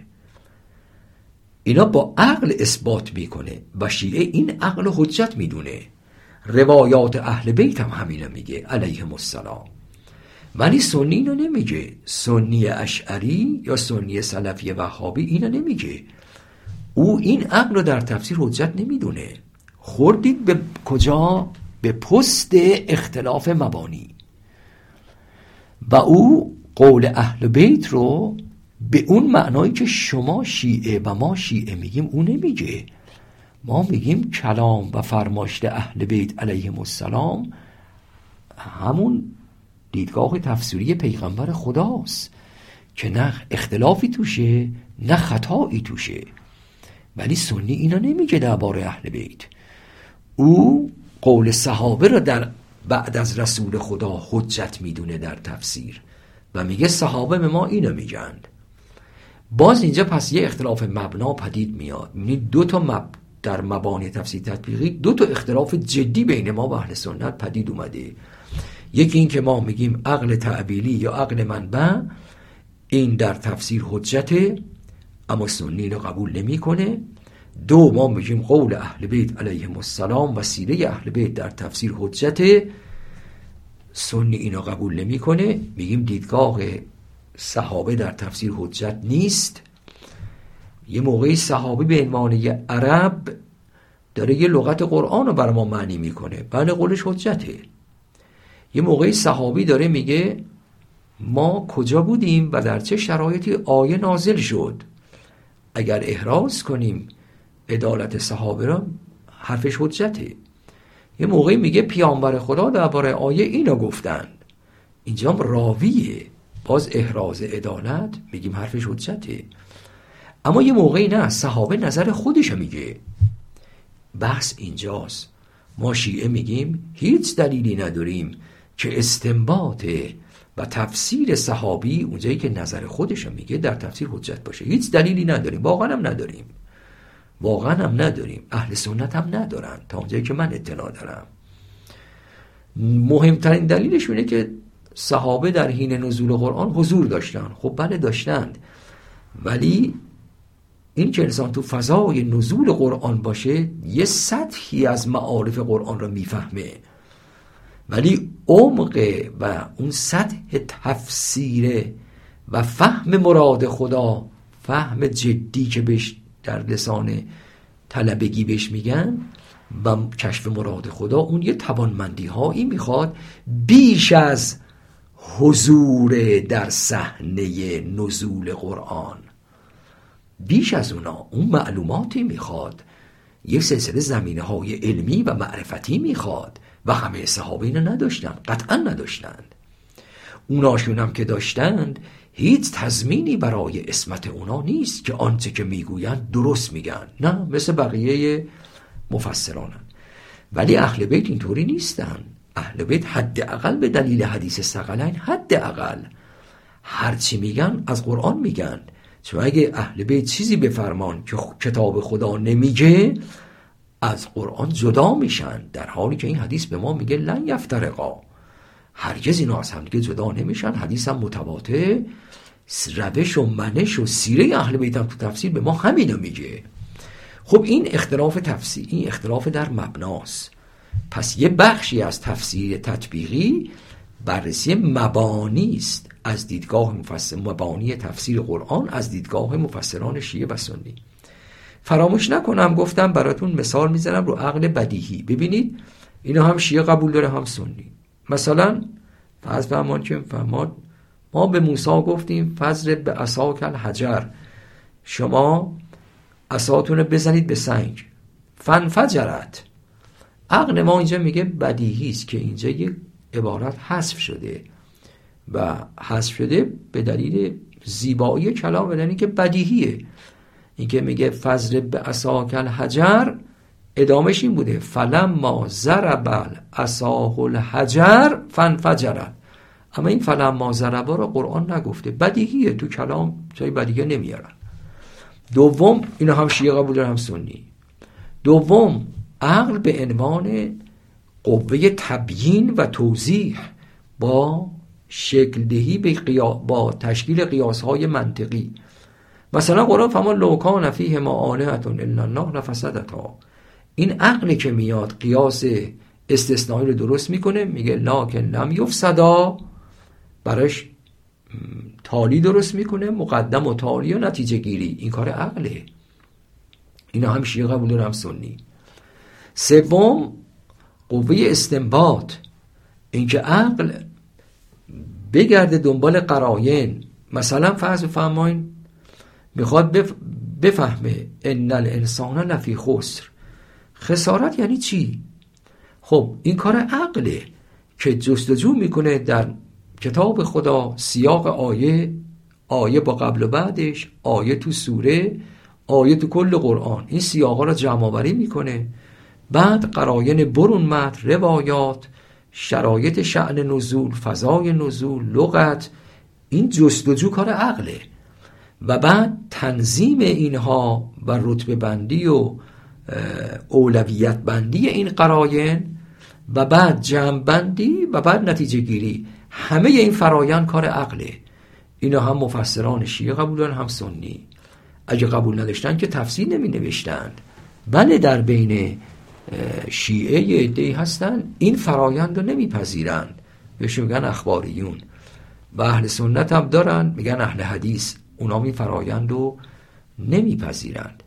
اینا با عقل اثبات می‌کنه و شیعه این عقل حجت می‌دونه. روایات اهل بیت هم همینو میگه علیهم السلام. ولی سنی اینو نمیگه. سنی اشعری یا سنی سلفی وهابی اینو نمیگه. او این عقل رو در تفسیر حجت نمی‌دونه. خوردید به کجا؟ به پست اختلاف مبانی. و او قول اهل بیت رو به اون معنایی که شما شیعه و ما شیعه میگیم او نمیگه. ما میگیم کلام و فرماشت اهل بیت علیهم السلام همون دیدگاه تفسیری پیغمبر خداست که نه اختلافی توشه نه خطایی توشه. ولی سنی اینا نمیگه درباره اهل بیت. او قول صحابه را در بعد از رسول خدا حجت می‌دونه در تفسیر. و میگه صحابه به ما اینو میگند. باز اینجا پس یه اختلاف مبنا پدید میاد. یعنی دو تا مب... در مبانی تفسیر تطبیقی دو تا اختلاف جدی بین ما و اهل سنت پدید اومده. یکی این که ما میگیم عقل تعبیلی یا عقل منبع این در تفسیر حجته اما سنی رو قبول نمی‌کنه. دو ما میگیم قول اهل بیت علیهم السلام و سیره اهل بیت در تفسیر حجته سنی اینو قبول نمی‌کنه. میگیم دیدگاه صحابه در تفسیر حجت نیست. یه موقعی صحابی به عنوان عرب داره یه لغت قرآن رو بر ما معنی می‌کنه. بله قولش حجته. یه موقعی صحابی داره میگه ما کجا بودیم و در چه شرایطی آیه نازل شد؟ اگر احراز کنیم عدالت صحابه را حرفش حجته. یه موقعی میگه پیامبر خدا درباره آیه اینو گفتند اینجا راویه. باز احراز عدالت میگیم حرفش حجته. اما یه موقعی نه صحابه نظر خودش میگه. بحث اینجاست. ما شیعه میگیم هیچ دلیلی نداریم که استنباط و تفسیر صحابی اونجایی که نظر خودش میگه در تفسیر حجت باشه. هیچ دلیلی نداریم. واقعا هم نداریم. واقعا هم نداریم. اهل سنت هم ندارن. تا اونجایی که من اطلاع دارم. مهمترین دلیلش اینه که صحابه در حین نزول قرآن حضور داشتن. خب بله داشتند. ولی این که انسان تو فضای نزول قرآن باشه یه سطحی از معارف قرآن را می‌فهمه. ولی عمق و اون سطح تفسیره و فهم مراد خدا فهم جدی که بهش در لسان طلبگی بهش میگن و کشف مراد خدا اون یه توانمندی هایی می‌خواد بیش از حضور در صحنه نزول قرآن. بیش از اونا اون معلوماتی می‌خواد یک سلسله زمینه های علمی و معرفتی می‌خواد و همه صحابه اینو نداشتن قطعا نداشتند. اوناشون هم که داشتند هیچ تضمینی برای اسمت اونا نیست که آنچه که می‌گویند درست میگن. نه مثل بقیه مفسرانن. ولی اهل بیت اینطوری نیستن. اهل بیت حداقل به دلیل حدیث سقلین حداقل هرچی میگن از قرآن میگن. چون اگه اهل بیت چیزی بفرمان که کتاب خدا نمیگه از قرآن جدا میشن. در حالی که این حدیث به ما میگه لن یفترقا. هرگز اینا از همدیگه جدا نمیشن. حدیث هم متواته روش و منش و سیره اهل بیت تو تفسیر به ما همینو میگه. خب این اختلاف تفسیر این اختلاف در مبناست. پس یه بخشی از تفسیر تطبیقی بررسی مبانی است. از دیدگاه مفسر مبانی تفسیر قرآن از دیدگاه مفسران شیعه و سنی. فراموش نکنم گفتم براتون مثال می‌زنم رو عقل بدیهی. ببینید اینو هم شیعه قبول داره هم سنی. مثلا فرض فرمان که فرمان ما به موسی گفتیم فضر به عصاک حجر شما عصاتون بزنید به سنگ. فنفجرت عقل ما اینجا میگه بدیهی است که اینجا یک عبارت حذف شده. و حذف شده به دلیل زیبایی کلام بدن که بدیهیه. اینکه میگه فضل به اساکل حجر ادامش این بوده. فلم ما زربل اساه الحجر فنفجرت اما این فلم ما زربا رو قرآن نگفته. بدیهیه تو کلام جای بدیهی نمیارن. دوم اینو هم شیعه قبول هم سنی. دوم عقل به عنوان قوه تبیین و توضیح با شکل دهی به با تشکیل قیاس های منطقی. مثلا قرآن فما لوکان فیه ما آلهتون الا الله لفسدتا این عقلی که میاد قیاس استثنایی رو درست می‌کنه میگه لاکن لم یفسدا. براش تالی درست می‌کنه مقدم و تالی و نتیجه گیری. این کار عقله. اینا هم شیعه قبول هم سنی. سوم قوه استنباط. اینکه عقل بگرده دنبال قراین مثلا فرض فرماین می‌خواد بفهمه ان الانسان لفی خسر. خسارت یعنی چی؟ خب این کار عقله که جستجو می‌کنه در کتاب خدا سیاق آیه آیه با قبل و بعدش آیه تو سوره آیه تو کل قرآن. این سیاقا را جمع آوری می‌کنه. بعد قراین برون مد روایات شرایط شعن نزول فضای نزول لغت این جستجو کار عقله. و بعد تنظیم اینها و رتبه بندی و اولویت بندی این قراین و بعد جمع بندی و بعد نتیجه گیری. همه این فرایند کار عقله. اینا هم مفسران شیعه قبول دارن هم سنی. اگه قبول نداشتن که تفسیر نمی نوشتند بله در بین شیعه یه عده‌ای هستن. این فرایند رو نمیپذیرند. بهش میگن اخباریون. و اهل سنت هم دارن میگن اهل حدیث. اونا این فرایند رو نمیپذیرند.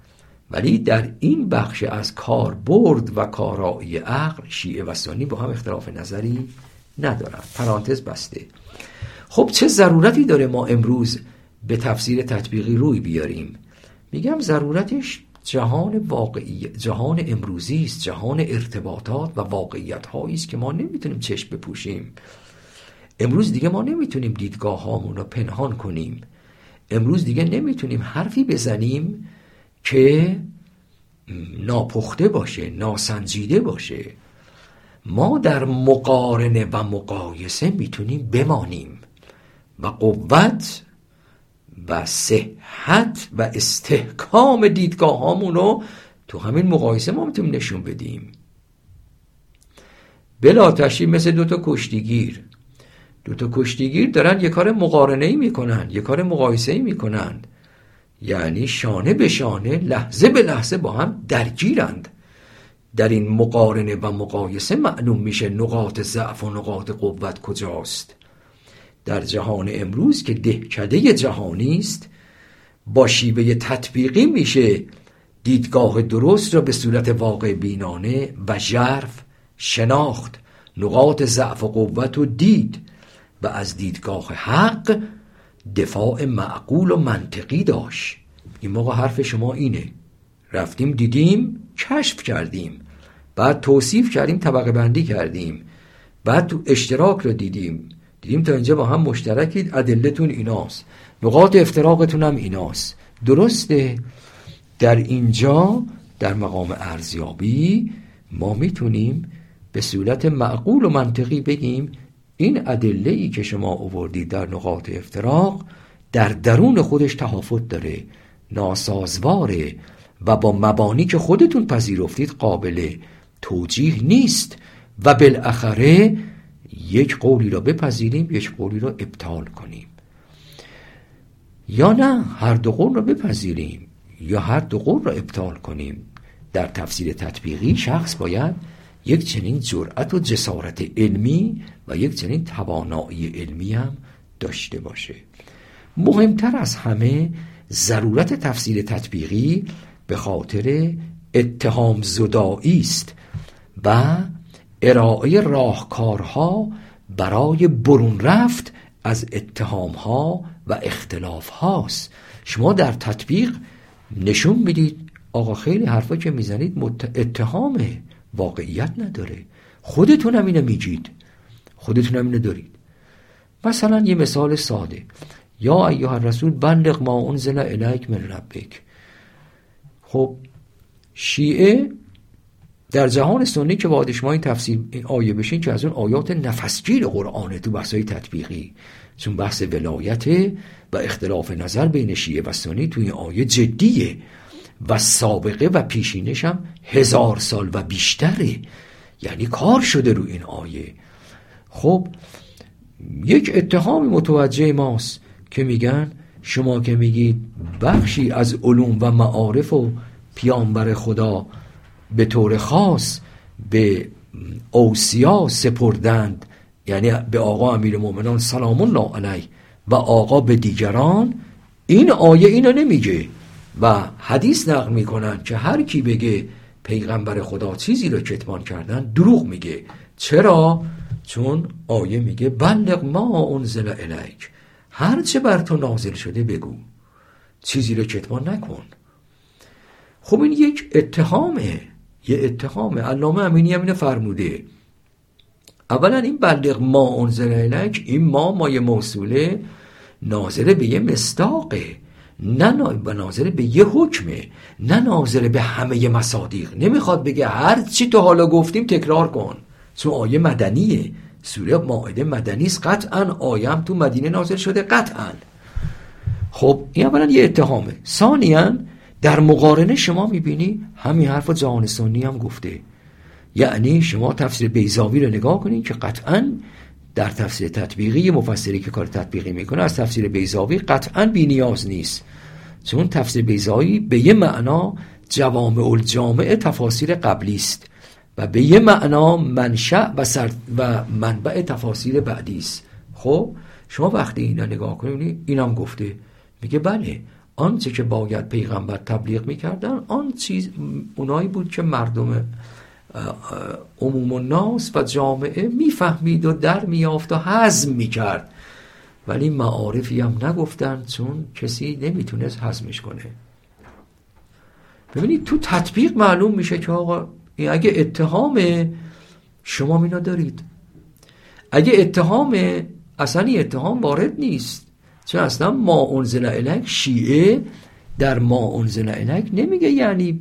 ولی در این بخش از کار برد و کارایی عقل شیعه و سنی با هم اختلاف نظری ندارن پرانتز بسته. خب چه ضرورتی داره ما امروز به تفسیر تطبیقی روی بیاریم؟ میگم ضرورتش جهان واقعی جهان امروزی است جهان ارتباطات و واقعیت هایی است که ما نمی‌تونیم چشم بپوشیم. امروز دیگه ما نمی‌تونیم دیدگاه هامون رو پنهان کنیم. امروز دیگه نمی‌تونیم حرفی بزنیم که ناپخته باشه ناسنجیده باشه. ما در مقارنه و مقایسه می‌تونیم بمانیم. و قوت و صحت و استحکام دیدگاه رو تو همین مقایسه ما می‌تونیم نشون بدیم. بلا تشریف مثل دوتا کشتیگیر. دوتا کشتیگیر دارن یه کار مقارنه ای می‌کنن یه کار مقایسه ای می‌کنن. یعنی شانه به شانه لحظه به لحظه با هم درگیرند. در این مقارنه و مقایسه معلوم میشه نقاط ضعف و نقاط قوت کجاست. در جهان امروز که دهکده جهانی است با شیوه تطبیقی میشه دیدگاه درست را به صورت واقع بینانه و ژرف شناخت نقاط ضعف و قوت و دید و از دیدگاه حق دفاع معقول و منطقی داشت. این موقع حرف شما اینه. رفتیم دیدیم کشف کردیم. بعد توصیف کردیم طبقه بندی کردیم. بعد تو اشتراک رو دیدیم. دیدیم تا اینجا با هم مشترکید ادلتون ایناست. نقاط افتراقتون هم ایناست. درسته در اینجا در مقام ارزیابی ما می‌تونیم به صورت معقول و منطقی بگیم این ادله ای که شما اووردید در نقاط افتراق در درون خودش تحافت داره ناسازواره. و با مبانی که خودتون پذیرفتید قابل توجیه نیست و بالاخره یک قولی را بپذیریم یک قولی را ابطال کنیم. یا نه هر دو قول را بپذیریم یا هر دو قول را ابطال کنیم. در تفسیر تطبیقی شخص باید یک چنین جرأت و جسارت علمی و یک چنین توانایی علمی هم داشته باشه. مهمتر از همه ضرورت تفسیر تطبیقی به خاطر اتهام زدایی است و ارائه راهکارها برای برون رفت از اتهام ها و اختلاف هاست شما در تطبیق نشون می‌دید آقا خیلی حرفا که می‌زنید اتهامه واقعیت نداره. خودتون هم اینو میگید. خودتون هم اینو دارید. مثلا یه مثال ساده. یا ایها الرسول بلغ ما انزل الیک من ربک. خب شیعه در جهان سنی که با شما این تفسیر آیه بشین که از اون آیات نفسگیر قرآنه تو بحثای تطبیقی چون بحث ولایت و اختلاف نظر بین شیعه و سنی توی این آیه جدیه و سابقه و پیشینش هم هزار سال و بیشتره. یعنی کار شده رو این آیه. خب یک اتهام متوجه ماست که میگن شما که میگید بخشی از علوم و معارف و پیامبر خدا به طور خاص به اوسیا سپردند یعنی به آقا امیر مؤمنان سلام الله علیه و آقا به دیگران این آیه اینو نمیگه و حدیث نقل می‌کنن که هر کی بگه پیغمبر خدا چیزی رو کتمان کردن دروغ میگه چرا؟ چون آیه میگه بلغ ما انزل الیک هر چه بر تو نازل شده بگو. چیزی رو کتمان نکن. خب این یک اتهامه. یه اتهامه. علامه امینی هم فرموده. اولا این بلغ ما انزل الک این ما مای موصوله ناظره به یه مستاقه نه ناظره به یه حکمه. نه ناظره به همه مصادیق. نمی‌خواد بگه هر چی تو حالا گفتیم تکرار کن. چون آیه مدنیه. سوره ماعده مدنی است. قطعا آیم تو مدینه نازل شده قطعا. خب این اولا یه اتهامه. ثانیا در مقارنه شما می‌بینی همین حرف جهان سنی هم گفته. یعنی شما تفسیر بیزاوی رو نگاه کنید که قطعا در تفسیر تطبیقی مفسری که کار تطبیقی می‌کنه از تفسیر بیزاوی قطعا بی نیاز نیست. چون تفسیر بیزاوی به یه معنا جوامع الجامع تفاسیر قبلی است. و به یه معنا منشأ و, سر و منبع تفاسیر بعدی است. خب شما وقتی اینا نگاه کنید اینم گفته میگه بله آنچه که باید پیغمبر تبلیغ می‌کردن آن چیز اونایی بود که مردم عموم الناس و جامعه می‌فهمید و در میافت و حزم می‌کرد. ولی معارفی هم نگفتن چون کسی نمی‌تونست حزمش کنه. ببینید تو تطبیق معلوم میشه که آقا اگه اتهام شما مینا دارید. اگه اتهام اصلا این اتهام وارد نیست. چون اصلا ما انزل الک شیعه در ما انزل الک نمیگه. یعنی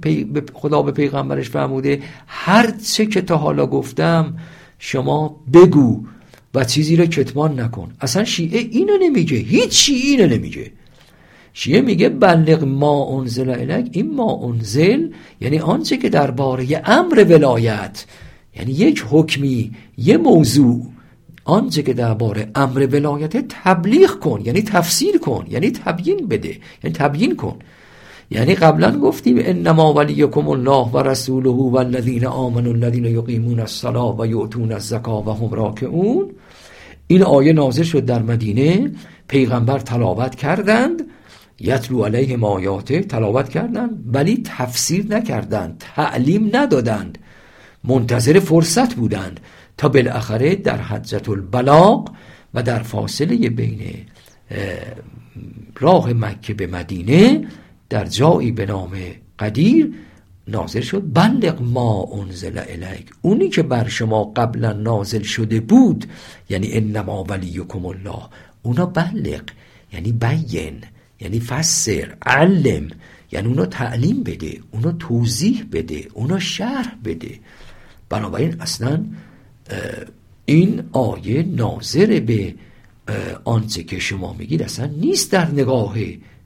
خدا به پیغمبرش فرموده هر چه که تا حالا گفتم شما بگو و چیزی رو کتمان نکن. اصلا شیعه اینو نمیگه. هیچ شیعه اینو نمیگه. شیعه میگه بلغ ما انزل الک این ما انزل یعنی آنچه که درباره امر ولایت یعنی یک حکمی یه موضوع آنچه که درباره امر ولایت تبلیغ کن یعنی تفسیر کن یعنی تبیین بده یعنی تبیین کن. یعنی قبلا گفتیم انما ولیکم الله و رسوله و الذین آمنوا الذین یقیمون الصلاة و یؤتون الزکا و هم راکعون. این آیه نازل شد در مدینه پیغمبر تلاوت کردند. یتلو علیهم آیاته تلاوت کردند ولی تفسیر نکردند تعلیم ندادند منتظر فرصت بودند تا بالاخره در حجت البلاغ و در فاصله بین راه مکه به مدینه در جایی به نام قدیر نازل شد. بلغ ما انزل الیک. اونی که بر شما قبلا نازل شده بود یعنی انما ولیکم الله. اونا بلغ یعنی بین یعنی فسر علم. یعنی اونا تعلیم بده اونا توضیح بده اونا شرح بده. بنابراین اصلا این آیه ناظر به آنچه که شما میگید اصلا نیست در نگاه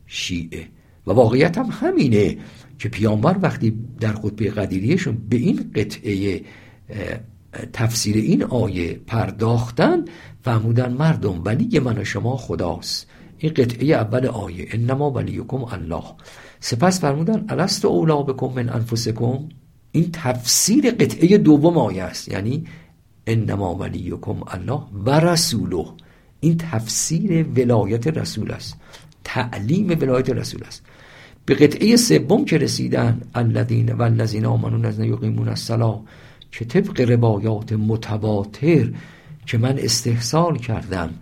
شیعه. و واقعیت هم همینه که پیامبر وقتی در خطبه قدیریشون به این قطعه تفسیر این آیه پرداختن فهمودن مردم ولی من و شما خداست. این قطعه اول آیه. انما ولیکم الله. سپس فرمودن الست اولا بکن من انفسکم؟ این تفسیر قطعه دوم آیه است. یعنی انما ولیکم الله و رسوله. این تفسیر ولایت رسول است. تعلیم ولایت رسول است. به قطعه سوم که رسیدن الذین و الذین آمنون از یقیمون الصلاه که طبق روایات متواتر که من استحصال کردم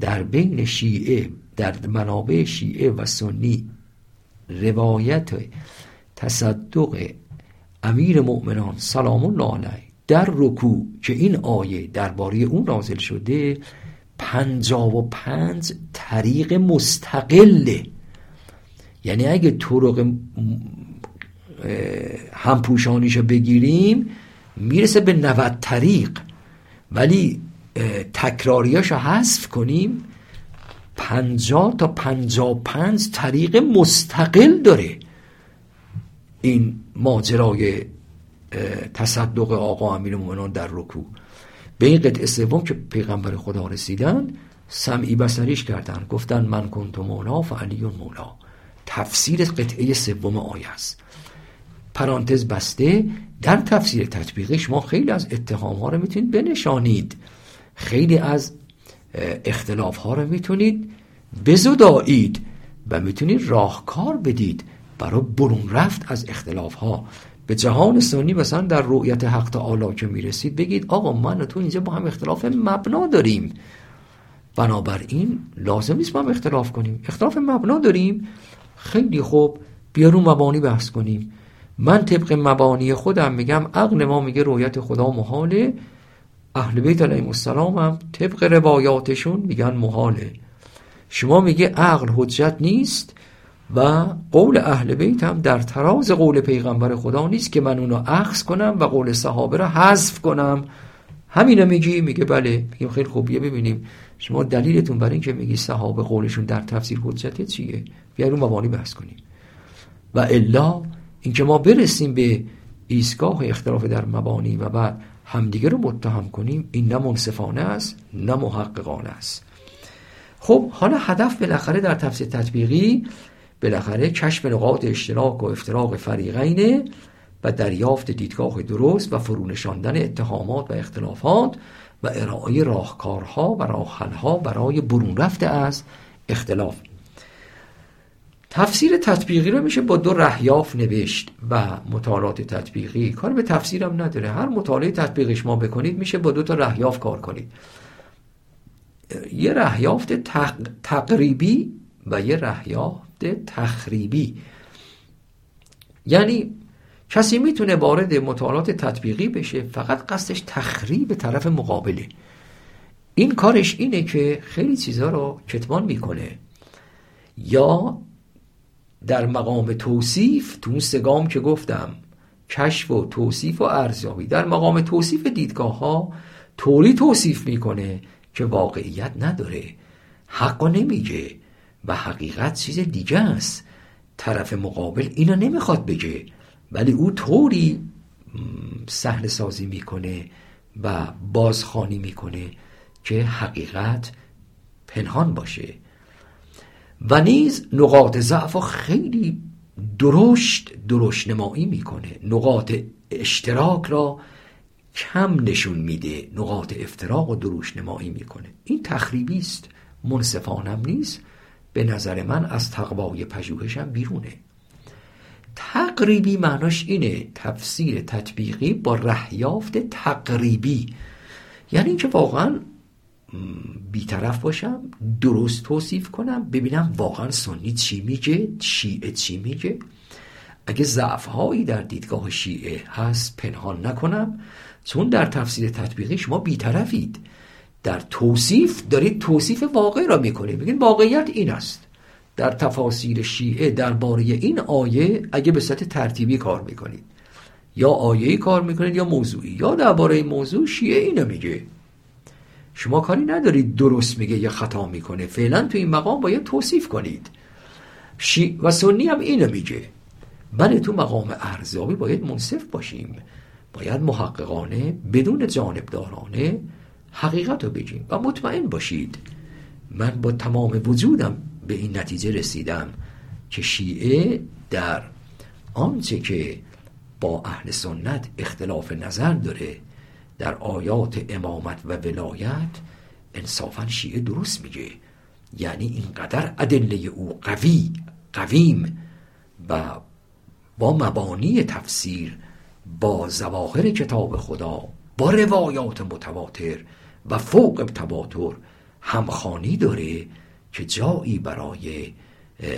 در بین شیعه در منابع شیعه و سنی. روایت تصدق امیر مؤمنان سلام الله علیه در رکوع که این آیه درباره اون نازل شده پنجا و پنج طریق مستقله یعنی اگه طرق همپوشانیشو بگیریم می‌رسه به 90 طریق. ولی تکراریاشو حذف کنیم پنجا تا پنجا پنج طریق مستقل داره این ماجرای تصدق آقا امیر مومنان در رکوع. به این قطعه سوم که پیغمبر خدا رسیدن سمعی بسریش کردن. گفتن من کنت مولا فعلی مولا. تفسیر قطعه سوم آیه است. پرانتز بسته در تفسیر تطبیقی شما خیلی از اتهام ها رو می‌تونید بنشانید. خیلی از اختلاف ها رو می‌تونید بزدایید و می‌تونید راهکار بدید برای برون رفت از اختلاف ها به جهان سنی مثلا در رؤیت حق تعالی که می‌رسید بگید آقا من و تو اینجا با هم اختلاف مبنا داریم. بنابراین لازم نیست با هم اختلاف کنیم. اختلاف مبنا داریم. خیلی خوب بیا رو مبانی بحث کنیم. من طبق مبانی خودم میگم عقل ما میگه رویت خدا محاله. اهل بیت علیهم السلام هم طبق روایاتشون میگن محاله شما میگه عقل حجت نیست و قول اهل بیت هم در تراز قول پیغمبر خدا نیست که من اونو اخذ کنم و قول صحابه را حذف کنم. همینو میگی میگه بله. میگیم خیلی خوبیه ببینیم. شما دلیلتون برای اینکه میگی صحابه قولشون در تفسیر حجت چیه؟ بیا رو مبانی بحث کنیم. و الا اینکه ما برسیم به ایستگاه اختلاف در مبانی و بعد همدیگه رو متهم کنیم. این نه منصفانه است نه محققانه است. خب حالا هدف بالاخره در تفسیر تطبیقی بالاخره کشف نقاط اشتراک و افتراق فریقینه و دریافت دیدگاه درست و فرونشاندن اتهامات و اختلافات و ارائه راهکارها و راهحلها برای برون رفته از اختلاف تفسیر تطبیقی رو میشه با دو رهیاف نوشت و مطالعات تطبیقی. کار به تفسیرم نداره. هر مطالعه تطبیقی ما بکنید میشه با دو تا رهیاف کار کنید. یه رهیافت تقریبی و یه رهیافت تخریبی. یعنی کسی می‌تونه وارد مطالعات تطبیقی بشه فقط قصدش تخریب طرف مقابله. این کارش اینه که خیلی چیزها رو کتمان می‌کنه. یا در مقام توصیف تو اون سگام که گفتم کشف و توصیف و ارزیابی. در مقام توصیف دیدگاه ها طوری توصیف می‌کنه که واقعیت نداره. حقا نمیگه و حقیقت چیز دیگه است. طرف مقابل اینا نمی‌خواد بگه ولی او طوری سهل سازی می‌کنه و بازخانی می‌کنه که حقیقت پنهان باشه. و نیز نقاط ضعف خیلی درشت درشت نمایی می‌کنه. نقاط اشتراک را کم نشون میده. نقاط افتراق و دروش نمایی می‌کنه. این تخریبی است. منصفانم نیست. به نظر من از تقوای پژوهشم بیرونه. تقریبی معناش اینه. تفسیر تطبیقی با رهیافت تقریبی. یعنی اینکه واقعا بیطرف باشم درست توصیف کنم ببینم واقعا سنی چی میگه شیعه چی میگه. اگه ضعف هایی در دیدگاه شیعه هست پنهان نکنم. چون در تفسیر تطبیقی شما بیطرفید. در توصیف دارید توصیف واقع را می‌کنید. بگید واقعیت این است. در تفاسیر شیعه درباره این آیه اگه به صورت ترتیبی کار می‌کنید. یا آیه کار می‌کنید یا موضوعی. یا درباره موضوع شیعه اینو میگه. شما کاری ندارید درست میگه یا خطا می‌کنه. فعلا تو این مقام باید توصیف کنید. شی و سنی هم اینو میگه. بله تو مقام ارزیابی باید منصف باشیم. باید محققانه بدون جانبدارانه حقیقت رو بگیم و مطمئن باشید. من با تمام وجودم به این نتیجه رسیدم که شیعه در آنچه که با اهل سنت اختلاف نظر داره در آیات امامت و ولایت انصافا شیعه درست میگه. یعنی اینقدر ادله او قوی قویم و با مبانی تفسیر با زواهر کتاب خدا با روایات متواتر و فوق تواتر همخانی داره که جایی برای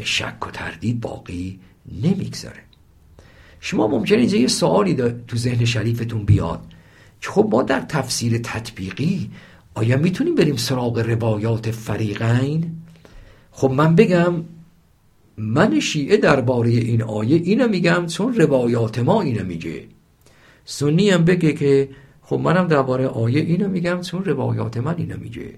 شک و تردید باقی نمی‌گذاره. شما ممکنه اینجا یه سوالی تو ذهن شریفتون بیاد. که خب ما در تفسیر تطبیقی آیا می‌تونیم بریم سراغ روایات فریقین؟ خب من بگم من شیعه درباره این آیه اینو میگم چون روایات ما اینو میگه. سنی هم بگه که خب منم درباره آیه اینو میگم چون روایات من اینو میگه.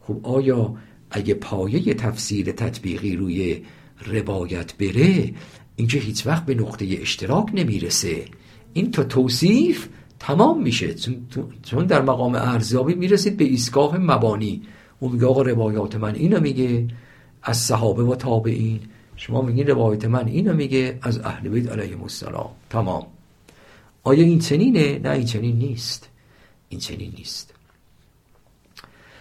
خب آیا اگه پایه تفسیر تطبیقی روی روایت بره اینکه هیچ وقت به نقطه اشتراک نمی‌رسه. این تا توصیف تمام میشه. چون در مقام ارزیابی می‌رسید به ایستگاه مبانی. اون میگه آقا روایات من اینو میگه از صحابه و تابعین. شما میگین روایت من اینو میگه از اهل بیت علیهم السلام. تمام. آیا این چنینه؟ نه این چنین نیست. این چنین نیست.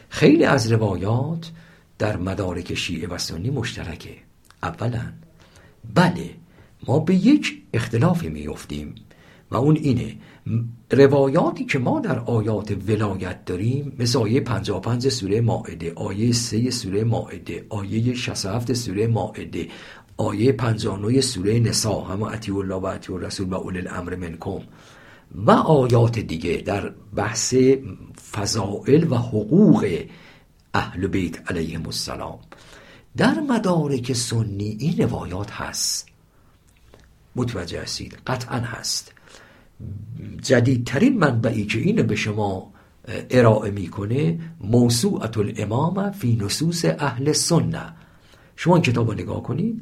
خیلی از روایات در مدارک شیعه و سنی مشترکه. اولا بله ما به یک اختلافی میفتیم و اون اینه روایاتی که ما در آیات ولایت داریم مثل آیه 55 سوره ماعده آیه 3 سوره ماعده آیه 67 سوره ماعده آیه 59 سوره نسا همه اطیع الله و اطیع رسول و اول الامر منکم. و آیات دیگه در بحث فضائل و حقوق اهل بیت علیهم السلام. در مدارک سنی این روایات هست. متوجه هستید؟ قطعا هست. جدیدترین منبعی که اینو به شما ارائه می‌کنه موسوعت الامام فی نصوص اهل سنه شما این کتاب رو نگاه کنید.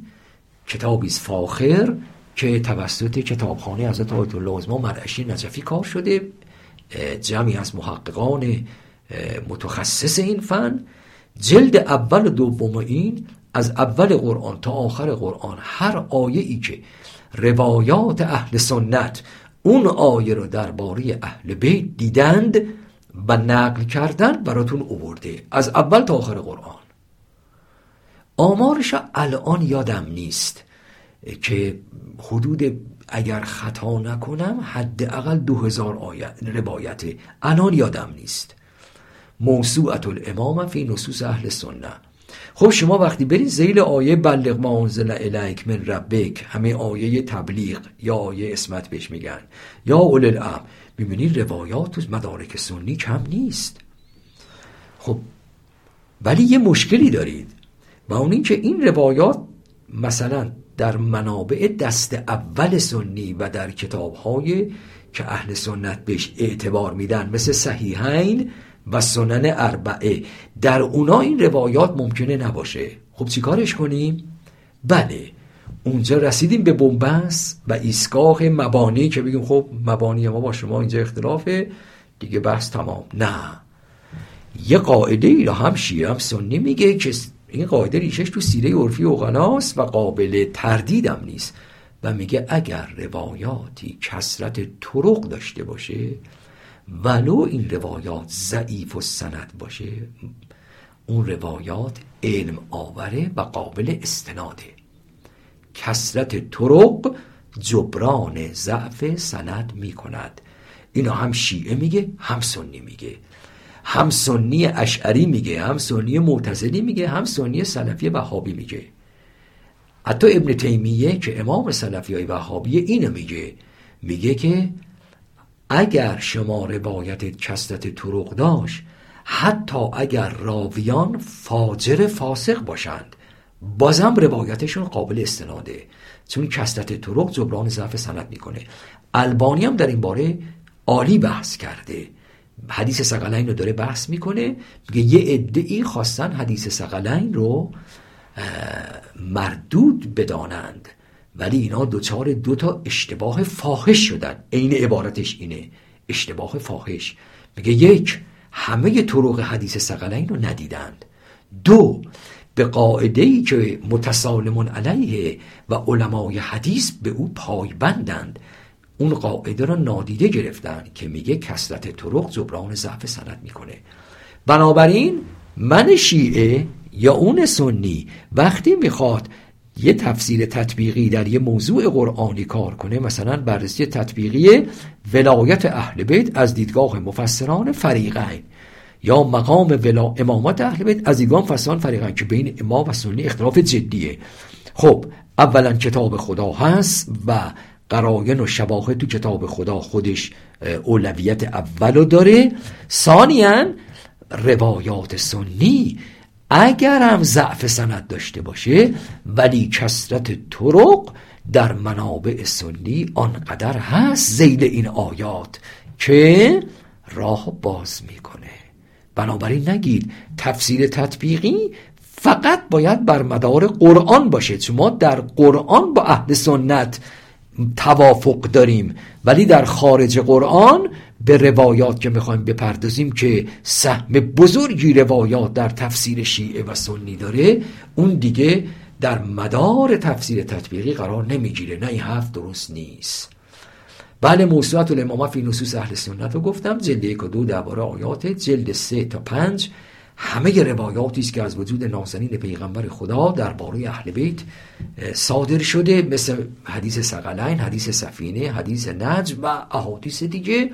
کتابی فاخر که توسط کتابخانه حضرت آیت الله عظما مرعشی نجفی کار شده. جمعی از محققان متخصص این فن. جلد اول دوم این از اول قرآن تا آخر قرآن هر آیه ای که روایات اهل سنت اون آیه رو درباره اهل بیت دیدند و نقل کردن براتون اوورده از اول تا آخر قرآن. آمارش الان یادم نیست که حدود اگر خطا نکنم حداقل دو هزار آیت روایته الان یادم نیست. موسوعت الامام فی نصوص اهل سنه خب شما وقتی برید زیل آیه بلغ ما انزل الیک من ربک همه آیه تبلیغ یا آیه اسمت بهش میگن. یا اول الام می‌بینید روایات و مدارک سنی کم نیست. خب ولی یه مشکلی دارید. و اون اینکه این روایات مثلا در منابع دست اول سنی و در کتابهای که اهل سنت بهش اعتبار میدن مثل صحیحین و سنن اربعه. در اونا این روایات ممکنه نباشه. خب چیکارش کنیم؟ بله. اونجا رسیدیم به بنبست و ایستگاه مبانی که بگیم خب مبانی ما با شما اینجا اختلافه. دیگه بحث تمام. نه. یه قاعده ای را هم شیعه هم سنی میگه که این قاعده ریشش تو سیره عرفی اوغناست و قابل تردیدم نیست. و میگه اگر روایاتی کسرت طرق داشته باشه ولو این روایات ضعیف و سند باشه اون روایات علم آوره و قابل استناده. کسرت طرق جبران ضعف سند می کند اینا هم شیعه میگه هم سنی میگه. هم سنی اشعری میگه هم سنی معتزلی میگه هم سنی سلفی وهابی میگه. حتی ابن تیمیه که امام سلفی های وهابی اینو میگه. میگه که اگر شما روایت کسرت طرق داشت حتی اگر راویان فاجر فاسق باشند بازم روایتشون قابل استناده. چون کسرت طرق جبران ضعف سند می‌کنه. البانی هم در این باره عالی بحث کرده. حدیث سقلین رو داره بحث می‌کنه. میگه یه ادعی خواستن حدیث سقلین رو مردود بدانند. ولی اینا دوچار دو تا اشتباه فاحش شدن. عین عبارتش اینه. اشتباه فاحش. میگه یک همه طرق حدیث سقلین رو ندیدند. دو به قاعده ای که متسالمون علیه و علمای حدیث به او پایبندند اون قاعده را نادیده گرفتن که میگه کسرت طرق جبران ضعف سند می‌کنه. بنابراین من شیعه یا اون سنی وقتی می‌خواد یه تفسیر تطبیقی در یه موضوع قرآنی کار کنه مثلا بررسی تطبیقی ولایت اهل بیت از دیدگاه مفسران فریقین یا مقام ولا امامت اهل بیت از دیدگاه مفسران فریقین که بین امام و سنی اختلاف جدیه. خب اولا کتاب خدا هست و قراین و شواهد تو کتاب خدا خودش اولویت اولو داره. ثانیا روایات سنی اگر هم ضعف سند داشته باشه ولی کسرت طرق در منابع سنی آنقدر هست زیل این آیات که راه باز می‌کنه. بنابراین نگید تفسیر تطبیقی فقط باید بر مدار قرآن باشه. چون ما در قرآن با اهل سنت توافق داریم ولی در خارج قرآن به روایات که می‌خوایم بپردازیم که سهم بزرگی روایات در تفسیر شیعه و سنی داره اون دیگه در مدار تفسیر تطبیقی قرار نمی‌گیره. نه این حرف درست نیست. بله موسوعت الامامه فی نصوص اهل سنت رو گفتم جلد یک و دو درباره آیات جلد سه تا پنج. همه روایاتی است که از وجود نازنین پیغمبر خدا درباره اهل بیت صادر شده مثل حدیث سقلین حدیث سفینه حدیث نجم و احادیث دیگه.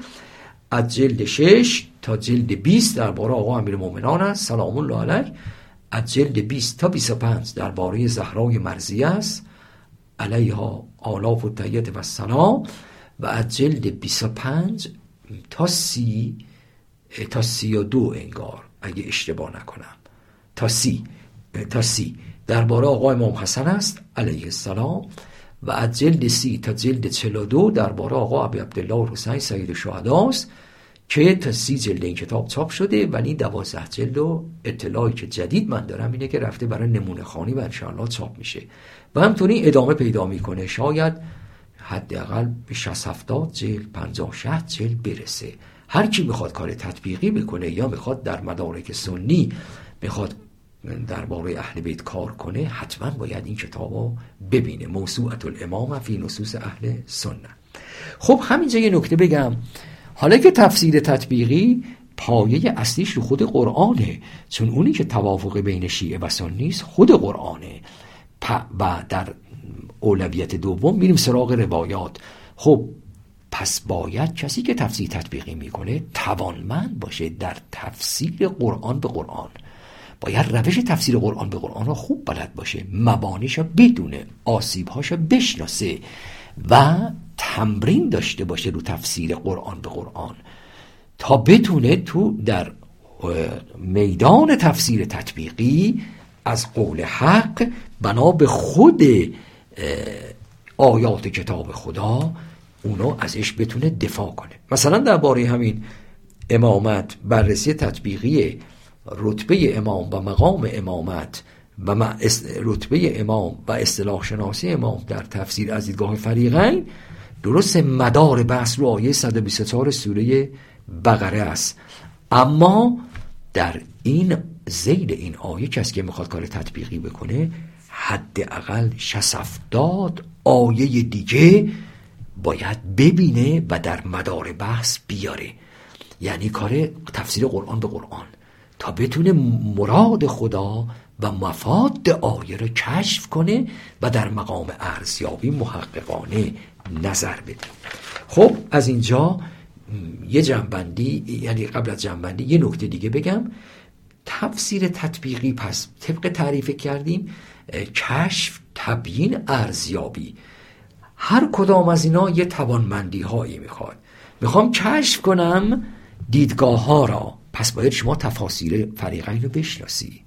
از جلد 6 تا جلد 20 درباره آقا امیر مومنان است. سلام الله علیه از جلد 20 تا 25 درباره زهرای مرزی است. علیها آلاف و تیت و سلام. و از جلد 25 تا سی تا سی و دو انگار اگه اشتباه نکنم. تا سی تا سی. درباره آقای امام حسن است. علیه السلام. و از جلد سی تا جلد 42 درباره آقا ابی عبدالله حسین سید شهداست که تا سی جلد این کتاب چاپ شده ولی دوازده جلد و اطلاعی که جدید من دارم اینه که رفته برای نمونه خانی و انشاءالله چاپ میشه. و همطوری ادامه پیدا می‌کنه. شاید حداقل به 60 70 جلد 50 60 جلد برسه. هر کی می‌خواد کار تطبیقی بکنه یا می‌خواد در مدارک سنی می‌خواد درباره اهل بیت کار کنه حتما باید این کتاب رو ببینه. موسوعت الامام فی نصوص اهل سنت. خب همینجا یه نکته بگم. حالا که تفسیر تطبیقی پایه اصلیش رو خود قرآنه چون اونی که توافق بین شیعه و سنی خود قرآنه. و در اولویت دوم میریم سراغ روایات. خب پس باید کسی که تفسیر تطبیقی می‌کنه توانمند باشه در تفسیر قرآن به قرآن. باید روش تفسیر قرآن به قرآن را خوب بلد باشه مبانیش بدونه آسیبهاش بشناسه و تمرین داشته باشه رو تفسیر قرآن به قرآن تا بتونه تو در میدان تفسیر تطبیقی از قول حق بنا به خود آیات کتاب خدا اونو ازش بتونه دفاع کنه. مثلا درباره همین امامت بررسی تطبیقی رتبه امام و مقام امامت و رتبه امام و اصطلاح شناسی امام در تفسیر از دیدگاه فریقین درست مدار بحث رو آیه 124 سوره بقره است. اما در این زیل این آیه کسی که می‌خواد کار تطبیقی بکنه حداقل 60 آیه دیگه باید ببینه و در مدار بحث بیاره. یعنی کار تفسیر قرآن به قرآن. تا بتونه مراد خدا و مفاد آیه رو کشف کنه و در مقام ارزیابی محققانه نظر بده. خب از اینجا یه جنبندی یعنی قبل از جنبندی یه نکته دیگه بگم. تفسیر تطبیقی پس طبق تعریف کردیم کشف تبیین ارزیابی. هر کدام از اینا یه توانمندی هایی می‌خواد. می‌خوام کشف کنم دیدگاه ها را. پس باید شما تفاسیر فریقین رو بشناسی.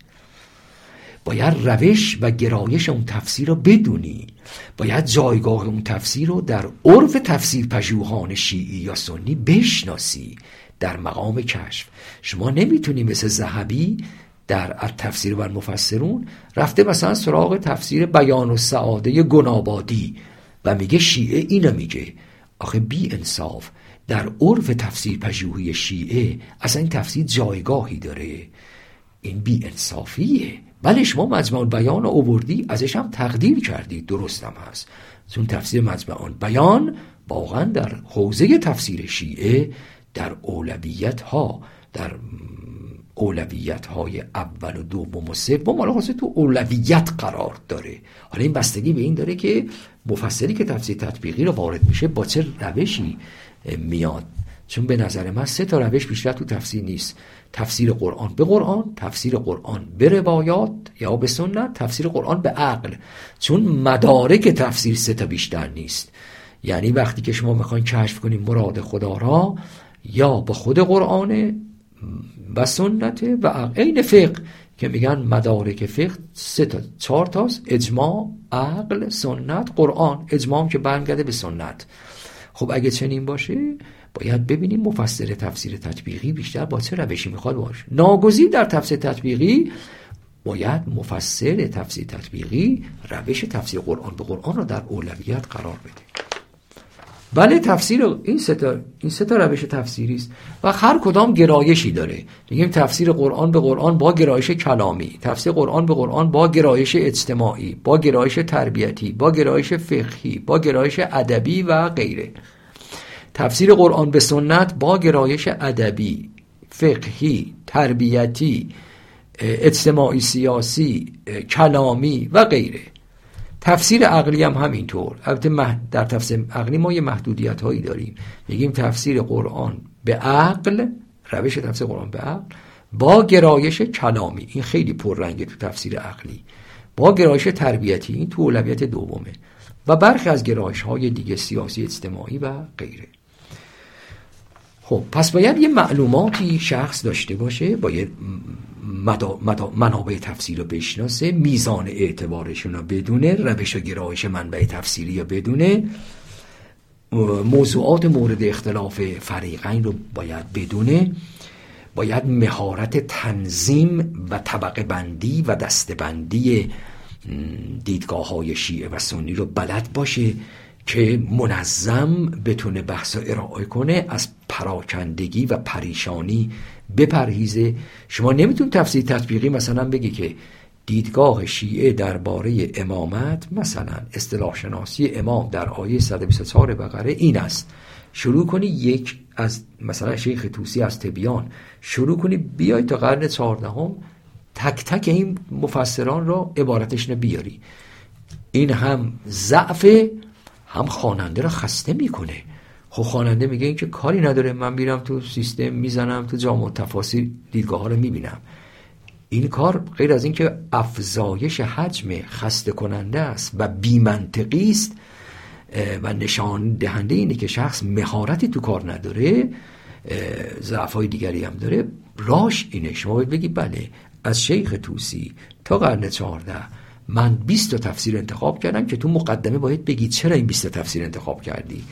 باید روش و گرایش اون تفسیر رو بدونی. باید جایگاه اون تفسیر رو در عرف تفسیر پژوهان شیعی یا سنی بشناسی در مقام کشف. شما نمی‌تونی مثل زهبی در تفسیر بر مفسرون رفته مثلا سراغ تفسیر بیان و سعاده گنابادی و میگه شیعه اینو میگه. آخه بی انصاف. در عرف تفسیر پژوهی شیعه اصلا این تفسیر جایگاهی داره. این بی انصافیه. بله شما مجمع بیان اووردی ازش هم تقدیر کردی. درستم هست. چون تفسیر مجمع بیان واقعا در حوزه تفسیر شیعه در اولویت ها در اولویت های اول و دوم و سوم حالا تو اولویت قرار داره. حالا این بستگی به این داره که مفسری که تفسیر تطبیقی رو وارد میشه با چه روشی؟ میاد. چون به نظر من سه تا روش بیشتر تو تفسیر نیست. تفسیر قرآن به قرآن تفسیر قرآن به روایات یا به سنت تفسیر قرآن به عقل. چون مدارک تفسیر سه تا بیشتر نیست. یعنی وقتی که شما می‌خواین کشف کنیم مراد خدا را یا به خود قرآن و سنت و عین فقه که میگن مدارک فقه سه تا چهار تاست. اجماع عقل سنت قرآن. اجماع که برمیگرده به سنت. خب اگه چنین باشه باید ببینیم مفسر تفسیر تطبیقی بیشتر با چه روشی می‌خواد باشه. ناگزیر در تفسیر تطبیقی باید مفسر تفسیر تطبیقی روش تفسیر قرآن به قرآن رو در اولویت قرار بده. بله تفسیر این سه این سه روش تفسیری است. و هر کدام گرایشی داره. میگیم تفسیر قرآن به قرآن با گرایش کلامی. تفسیر قرآن به قرآن با گرایش اجتماعی با گرایش تربیتی با گرایش فقهی با گرایش ادبی و غیره. تفسیر قرآن به سنت با گرایش ادبی فقهی تربیتی اجتماعی سیاسی کلامی و غیره. تفسیر عقلی هم همینطور. البته در تفسیر عقلی ما یه محدودیت هایی داریم. میگیم تفسیر قرآن به عقل روش تفسیر قرآن به عقل با گرایش کلامی. این خیلی پررنگه تو تفسیر عقلی. با گرایش تربیتی این تو اولویت دومه. و برخی از گرایش های دیگه سیاسی اجتماعی و غیره. خب پس باید یه معلوماتی شخص داشته باشه باید منابع تفسیر رو بشناسه میزان اعتبارشون رو بدونه روش و گرایش منبع تفسیری رو بدونه. موضوعات مورد اختلاف فریقین رو باید بدونه. باید مهارت تنظیم و طبقه بندی و دست بندی دیدگاه های شیعه و سنی رو بلد باشه که منظم بتونه بحث ارائه کنه از پراکندگی و پریشانی بپرهیزه. شما نمیتون تفسیر تطبیقی مثلا بگی که دیدگاه شیعه درباره امامت مثلا اصطلاح شناسی امام در آیه 124 بقره این است. شروع کنی یک از مثلا شیخ توسی از تبیان. شروع کنی بیای تا قرن چهاردهم تک تک این مفسران را عبارتش بیاری. این هم ضعف هم خواننده را خسته می‌کنه. خب خواننده میگه این که کاری نداره من میرم تو سیستم می‌زنم تو جامع تفاصیل دیدگاه ها رو می‌بینم. این کار غیر از اینکه افزایش حجم خسته کننده است و بیمنطقی است و نشان دهنده اینه که شخص مهارتی تو کار نداره ضعف های دیگری هم داره. راش اینه. شما بگی بله از شیخ توسی تا قرن چهارده من 20 تا تفسیر انتخاب کردم که تو مقدمه باید بگی چرا این 20 تفسیر انتخاب کردی.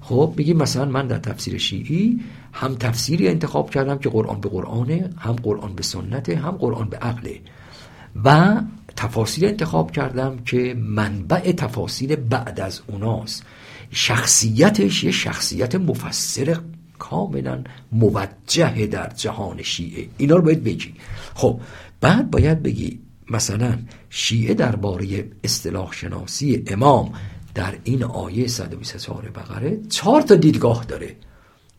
خب بگی مثلا من در تفسیر شیعی هم تفسیری انتخاب کردم که قرآن به قرآنه هم قرآن به سنته هم قرآن به عقله. و تفاصیل انتخاب کردم که منبع تفاصیل بعد از اوناست. شخصیتش یه شخصیت مفسر کاملا موجه در جهان شیعه. اینا رو باید بگی. خب بعد باید بگی مثلا شیعه درباره اصطلاح شناسی امام در این آیه 124 بقره چهار تا دیدگاه داره.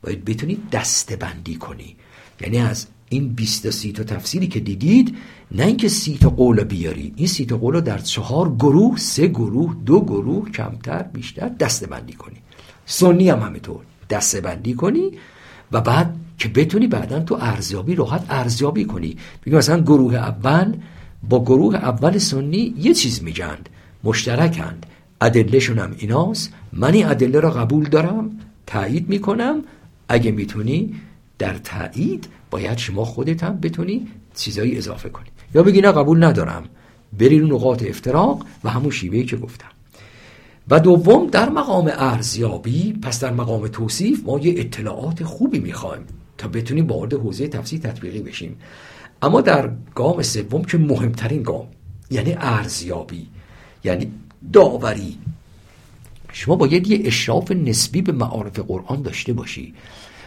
باید بتونی دسته بندی کنی. یعنی از این 20 سی تا تفسیری که دیدید نه اینکه سی تا قول بیاری. این سی تا قول در چهار گروه سه گروه دو گروه کمتر بیشتر دسته بندی کنی. سنی هم همینطور. دسته بندی کنی و بعد که بتونی بعدا تو ارزیابی راحت ارزیابی کنی. بگی مثلا گروه اول با گروه اول سنی یه چیز میگند مشترکند. ادلهشون هم ایناست. من این ادله را قبول دارم. تایید می‌کنم. اگه می‌تونی در تایید باید شما خودت هم بتونی چیزایی اضافه کنی. یا بگی نه قبول ندارم. بری نقاط افتراق و همون شیوهی که گفتم. و دوم در مقام ارزیابی پس در مقام توصیف ما یه اطلاعات خوبی می‌خوایم تا بتونیم وارد حوزه تفسیر تطبیقی بشیم. اما در گام سوم که مهمترین گام یعنی ارزیابی یعنی داوری. شما باید یه اشراف نسبی به معارف قرآن داشته باشی.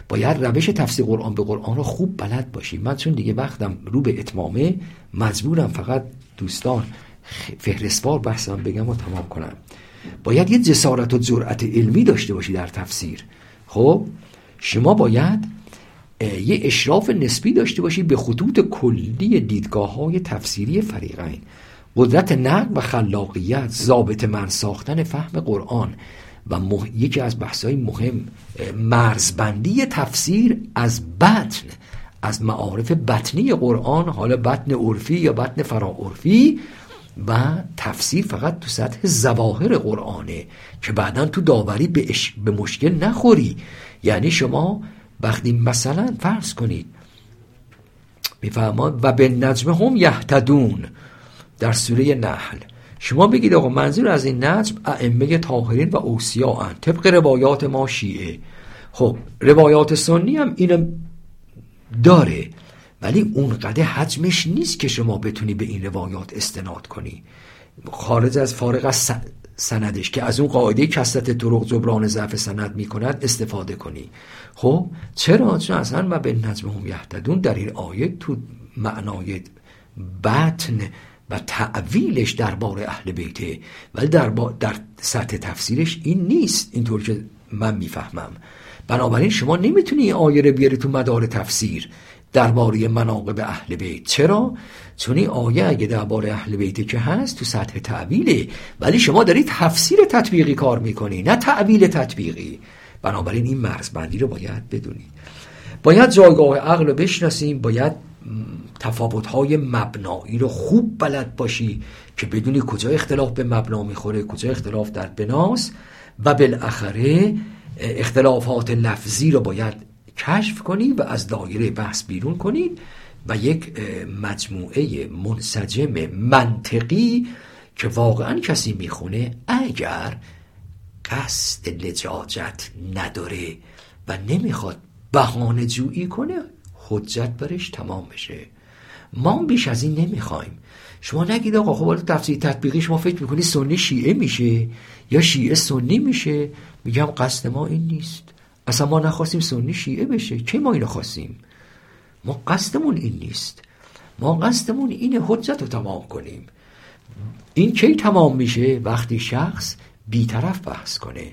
باید روش تفسیر قرآن به قرآن رو خوب بلد باشی. من چون دیگه وقتم رو به اتمامه مجبورم فقط دوستان فهرستوار بحثم بگم و تمام کنم. باید یه جسارت و جرأت علمی داشته باشی در تفسیر. خب شما باید یه اشراف نسبی داشته باشی به خطوط کلی دیدگاه های تفسیری فریقین. قدرت نقد و خلاقیت ضابط من ساختن فهم قرآن و یکی از بحث‌های مهم مرزبندی تفسیر از بطن از معارف بطنی قرآن حالا بطن عرفی یا بطن فراعرفی و تفسیر فقط تو سطح زواهر قرآنه که بعدا تو داوری به, به مشکل نخوری. یعنی شما وقتی مثلا فرض کنید میفهماد و به نجم هم یهتدون در سوره نحل. شما بگید آقا منظور از این نجم ائمه طاهرین و اوسیا طبق روایات ما شیعه. خب روایات سنی هم اینو داره ولی اونقدر حجمش نیست که شما بتونی به این روایات استناد کنی. خارج از فارغ از سندش که از اون قاعده کسرت طرق جبران ضعف سند می‌کند استفاده کنی. خب چرا چون اصلا و به نجم هم یهتدون در این آیه تو معنای بطن و تعویلش درباره اهل بیته ولی در, در سطح تفسیرش این نیست اینطور که من می‌فهمم. بنابراین شما نمی‌تونی این آیه رو بیاری تو مدار تفسیر درباره مناقب اهل بیت. چرا؟ چون این آیه اگه درباره اهل بیت که هست تو سطح تعویله. ولی شما دارید تفسیر تطبیقی کار می‌کنی نه تعویل تطبیقی. بنابراین این مرزبندی رو باید بدونید باید جایگاه عقل رو بشناسیم باید تفاوت های مبنایی رو خوب بلد باشی که بدونی کجا اختلاف به مبنا می‌خوره کجا اختلاف در بناست و بالاخره اختلافات لفظی رو باید کشف کنی و از دایره بحث بیرون کنید و یک مجموعه منسجم منطقی که واقعا کسی می‌خونه اگر قصد لجاجت نداره و نمی‌خواد بهانه جویی کنه حجت برش تمام بشه. ما بیش از این نمی‌خوایم. شما نگید آقا خب تفسیر تطبیقی شما فکر می‌کنی سنی شیعه میشه یا شیعه سنی میشه؟ میگم قصد ما این نیست. اصلا ما نخواستیم سنی شیعه بشه. چه ما اینو خواستیم؟ ما قصدمون این نیست. ما قصدمون اینه حجت رو تمام کنیم. این کی تمام میشه؟ وقتی شخص بیطرف بحث کنه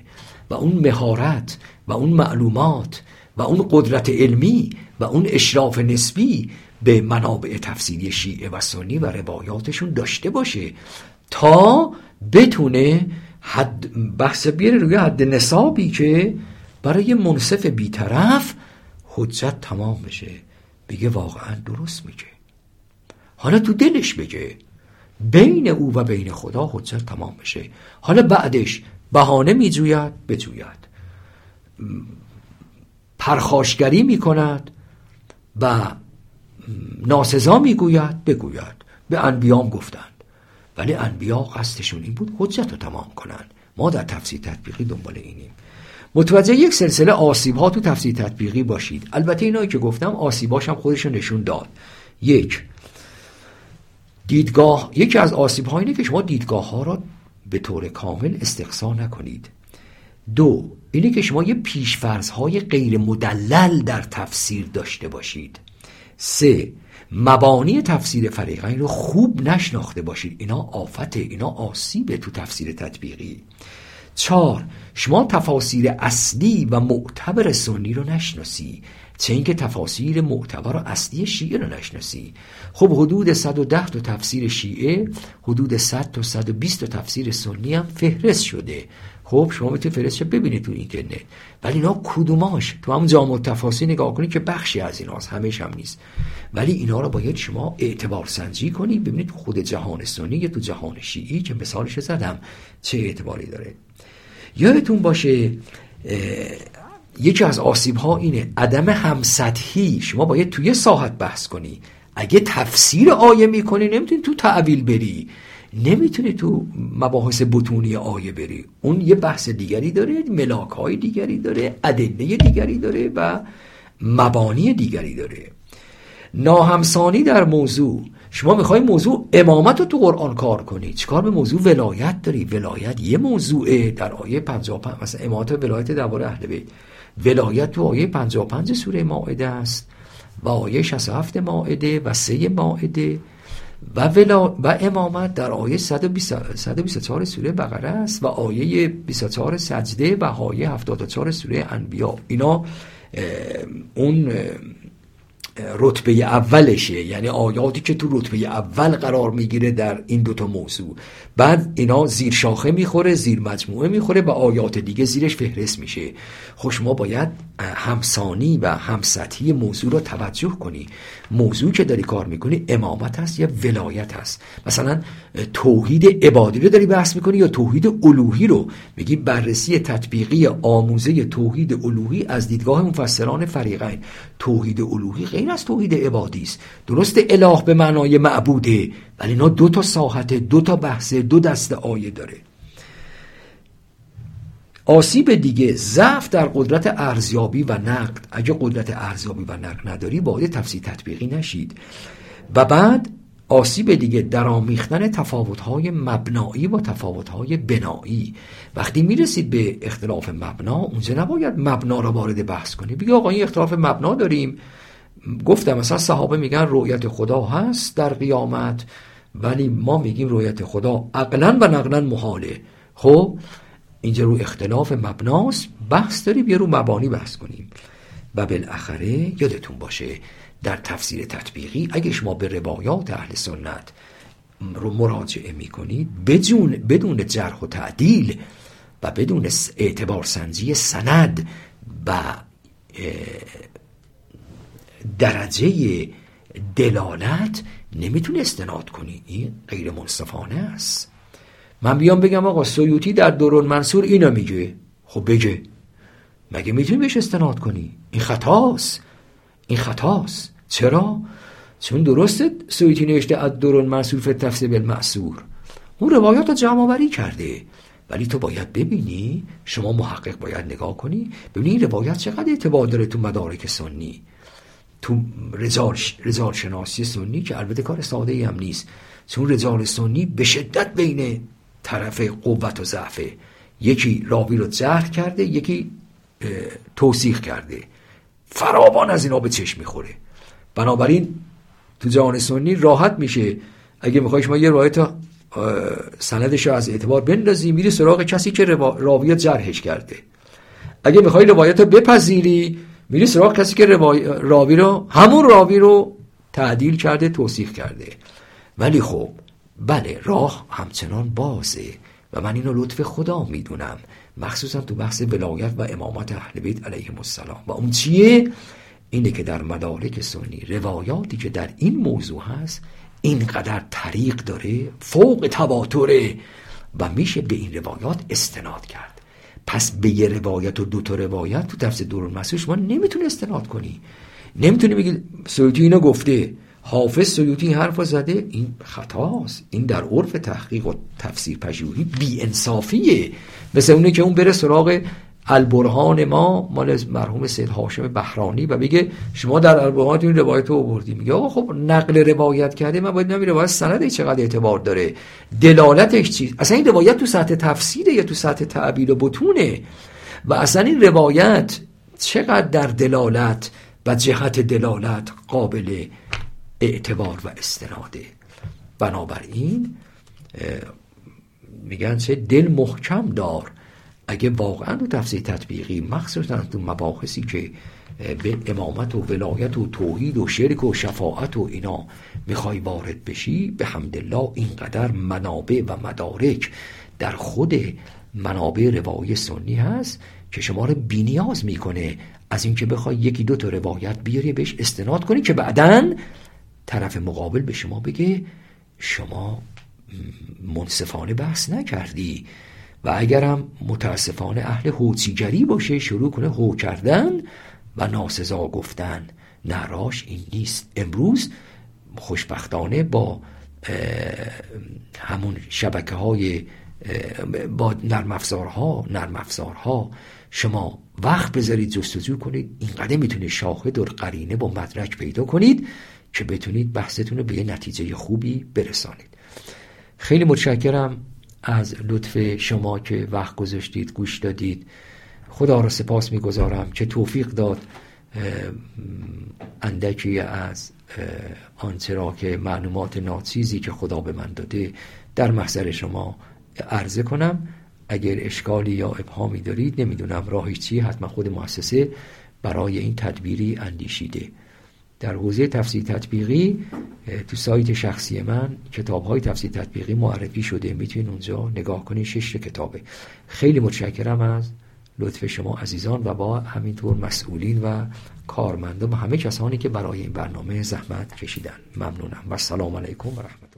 و اون مهارت و اون معلومات و اون قدرت علمی و اون اشراف نسبی به منابع تفسیری شیعه و سنی و روایاتشون داشته باشه تا بتونه حد بحث بیاره روی حد نصابی که برای منصف بیطرف حجت تمام بشه. بگه واقعا درست میگه. حالا تو دلش بگه. بین او و بین خدا حجت تمام بشه. حالا بعدش بهانه میجوید بجوید. پرخاشگری می‌کند و ناسزا می‌گوید بگوید. به انبیام گفتند. ولی انبیا قصدشون این بود حجت رو تمام کنند. ما در تفسیر تطبیقی دنبال اینیم. متوجه یک سلسله آسیب ها تو تفسیر تطبیقی باشید. البته اینایی که گفتم آسیباش هم خودشون نشون داد. یک دیدگاه یکی از آسیب ها اینه که شما دیدگاه ها را به طور کامل استقصا نکنید. دو اینه که شما یه پیشفرض های غیر مدلل در تفسیر داشته باشید. سه مبانی تفسیر فریقین رو خوب نشناخته باشید. اینا آفته اینا آسیبه تو تفسیر تطبیقی. چهار شما تفاسیر اصلی و معتبر سنی رو نشناسی. چه اینکه تفاسیر معتبر اصلی شیعه رو نشناسی. خب حدود 110 تا تفسیر شیعه حدود 100 تا 120 تا تفسیر سنی هم فهرست شده. خب شما می‌تونید فهرستش ببینید تو اینترنت. ولی اینا کدوماش؟ تو هم جامع تفاسیر نگاه کنید که بخشی از ایناست همش هم نیست. ولی اینا رو باید شما اعتبار سنجی کنید. ببینید خود جهان سنی یا تو جهان شیعی که مثالش زدم چه اعتباری داره. یادتون باشه یکی از آسیب ها اینه عدم همسطحی. شما باید توی ساحت بحث کنی. اگه تفسیر آیه می‌کنی نمی‌تونی تو تعویل بری. نمی‌تونی تو مباحث بتونی آیه بری. اون یه بحث دیگری داره ملاک های دیگری داره ادله دیگری داره و مبانی دیگری داره. ناهمسانی در موضوع. شما می‌خوای موضوع امامت رو تو قرآن کار کنی. چیکار به موضوع ولایت داری؟ ولایت یه موضوعه. در آیه 55 مثلا امامت ولایت درباره اهل بیت. ولایت تو آیه 55 سوره مائده است و آیه 67 مائده و سه مائده و, ولا و امامت در آیه 124 سوره بقره است و آیه 24 سجده و آیه 74 سوره انبیا. اینا اون رتبه اولشه یعنی آیاتی که تو رتبه اول قرار می‌گیره در این دوتا موضوع. بعد اینا زیر شاخه می‌خوره زیر مجموعه می‌خوره و آیات دیگه زیرش فهرست میشه. خوش ما باید همسانی و همسطحی موضوع رو توجه کنی. موضوع که داری کار می‌کنی امامت هست یا ولایت هست؟ مثلا توحید عبادی رو داری بحث می‌کنی یا توحید الوهی رو؟ میگی بررسی تطبیقی آموزه توحید الوهی از دیدگاه مفسران فریقین. توحید الوهی غیر از توحید عبادی است. درست اله به معنای معبوده ولی اینا دو تا ساحت دو تا بحث دو دست آیه داره. آسیب دیگه ضعف در قدرت ارزیابی و نقد. اگه قدرت ارزیابی و نقد نداری باید تفسیر تطبیقی نشید. و بعد آسیب دیگه در آمیختن تفاوت‌های مبنایی با تفاوت‌های بنایی. وقتی می‌رسید به اختلاف مبنا اونجا نباید مبنا را وارد بحث کنی بگی آقا این اختلاف مبنا داریم. گفتم مثلا صحابه میگن رؤیت خدا هست در قیامت ولی ما میگیم رویت خدا عقلا و نقلا محاله. خب اینجا رو اختلاف مبناست. بحث داریم یه رو مبانی بحث کنیم. و بالاخره یادتون باشه در تفسیر تطبیقی اگه شما به روایات اهل سنت رو مراجعه می‌کنید بدون بدون جرح و تعدیل و بدون اعتبار سنجی سند و درجه دلالت نمی‌تونه استناد کنی. این غیر منصفانه است. من بیام بگم آقا سیوتی در دوران منصور اینو میگه. خب بگه. مگه می‌تونی بهش استناد کنی؟ این خطاست. این خطاست. چرا؟ چون درسته سیوتی نوشته از دوران منصور فی تفسیر بالمعصور اون روایات رو جمع آوری کرده. ولی تو باید ببینی شما محقق باید نگاه کنی ببینی این روایت چقدر اعتبار داره تو مدارک سنی. تو رجال, شناسی سنی که البته کار ساده ای هم نیست. چون رجال سنی به شدت بین طرف قوت و ضعفه. یکی راوی رو جهر کرده یکی توصیح کرده. فراوان از اینا به چشم می‌خوره. بنابراین تو جهان سنی راحت میشه. اگه می‌خوای شما یه روایت سندش رو از اعتبار بندازی میری سراغ کسی که راوی جرحش کرده. اگه می‌خوای روایت رو بپذیری میری سراغ کسی که راوی رو همون راوی رو تعدیل کرده توصیف کرده. ولی خب بله راه همچنان بازه و من اینو لطف خدا می‌دونم. مخصوصا تو بحث ولایت و امامت اهل بیت علیهم السلام. و اون چیه؟ اینه که در مدارک سنی روایاتی که در این موضوع هست اینقدر طریق داره فوق تواتره و میشه به این روایات استناد کرد. پس به یه روایت و دو تا روایت تو تفسیر دور شما نمی‌تونی استناد کنی. نمی‌تونی بگی سیوتی اینو گفته. حافظ سیوتی حرف زده. این خطاست. این در عرف تحقیق و تفسیر پژوهی بی انصافیه مثل اونه که اون بره سراغ البرهان ما مال مرحوم سید هاشم بهرانی و بگه شما در البرهان این روایت رو آوردی. میگه آقا خب نقل روایت کرده من باید نمی روایت سند چقدر اعتبار داره. دلالتش چیز اصلا این روایت تو سطح تفسیره یا تو سطح تعبیر و بتونه؟ و اصلا این روایت چقدر در دلالت و جهت دلالت قابل اعتبار و استناده؟ بنابراین میگن چه دل محکم دار اگه واقعا تو تفسیر تطبیقی مخصوصا تو مباحثی که به امامت و ولایت و توحید و شرک و شفاعت و اینا می‌خوای وارد بشی به حمدالله اینقدر منابع و مدارک در خود منابع روایت سنی هست که شما رو بینیاز می‌کنه از اینکه بخوای یکی دو تا روایت بیاری بهش استناد کنی که بعدا طرف مقابل به شما بگه شما منصفانه بحث نکردی. و اگرم متاسفانه اهل هوچیگری باشه شروع کنه هو کردن و ناسزا گفتن. نراش این نیست. امروز خوشبختانه با همون شبکه های با نرم افزارها نرم افزارها شما وقت بذارید جستجو کنید. اینقدر می‌تونید شاهد و قرینه با مدرک پیدا کنید که بتونید بحثتون رو به یه نتیجه خوبی برسانید. خیلی متشکرم. از لطف شما که وقت گذاشتید گوش دادید. خدا را سپاس می‌گذارم که توفیق داد اندکی از آنچه را که معلومات ناچیزی که خدا به من داده در محضر شما عرضه کنم. اگر اشکالی یا ابهامی دارید نمی‌دونم راهی چی حتما خود مؤسسه برای این تدبیری اندیشیده. در حوزه تفسیر تطبیقی تو سایت شخصی من کتاب های تفسیر تطبیقی معرفی شده. می‌تونید اونجا نگاه کنید شش کتابه. خیلی متشکرم از لطف شما عزیزان و با همینطور مسئولین و کارمندان و همه کسانی که برای این برنامه زحمت کشیدن. ممنونم و سلام علیکم و رحمت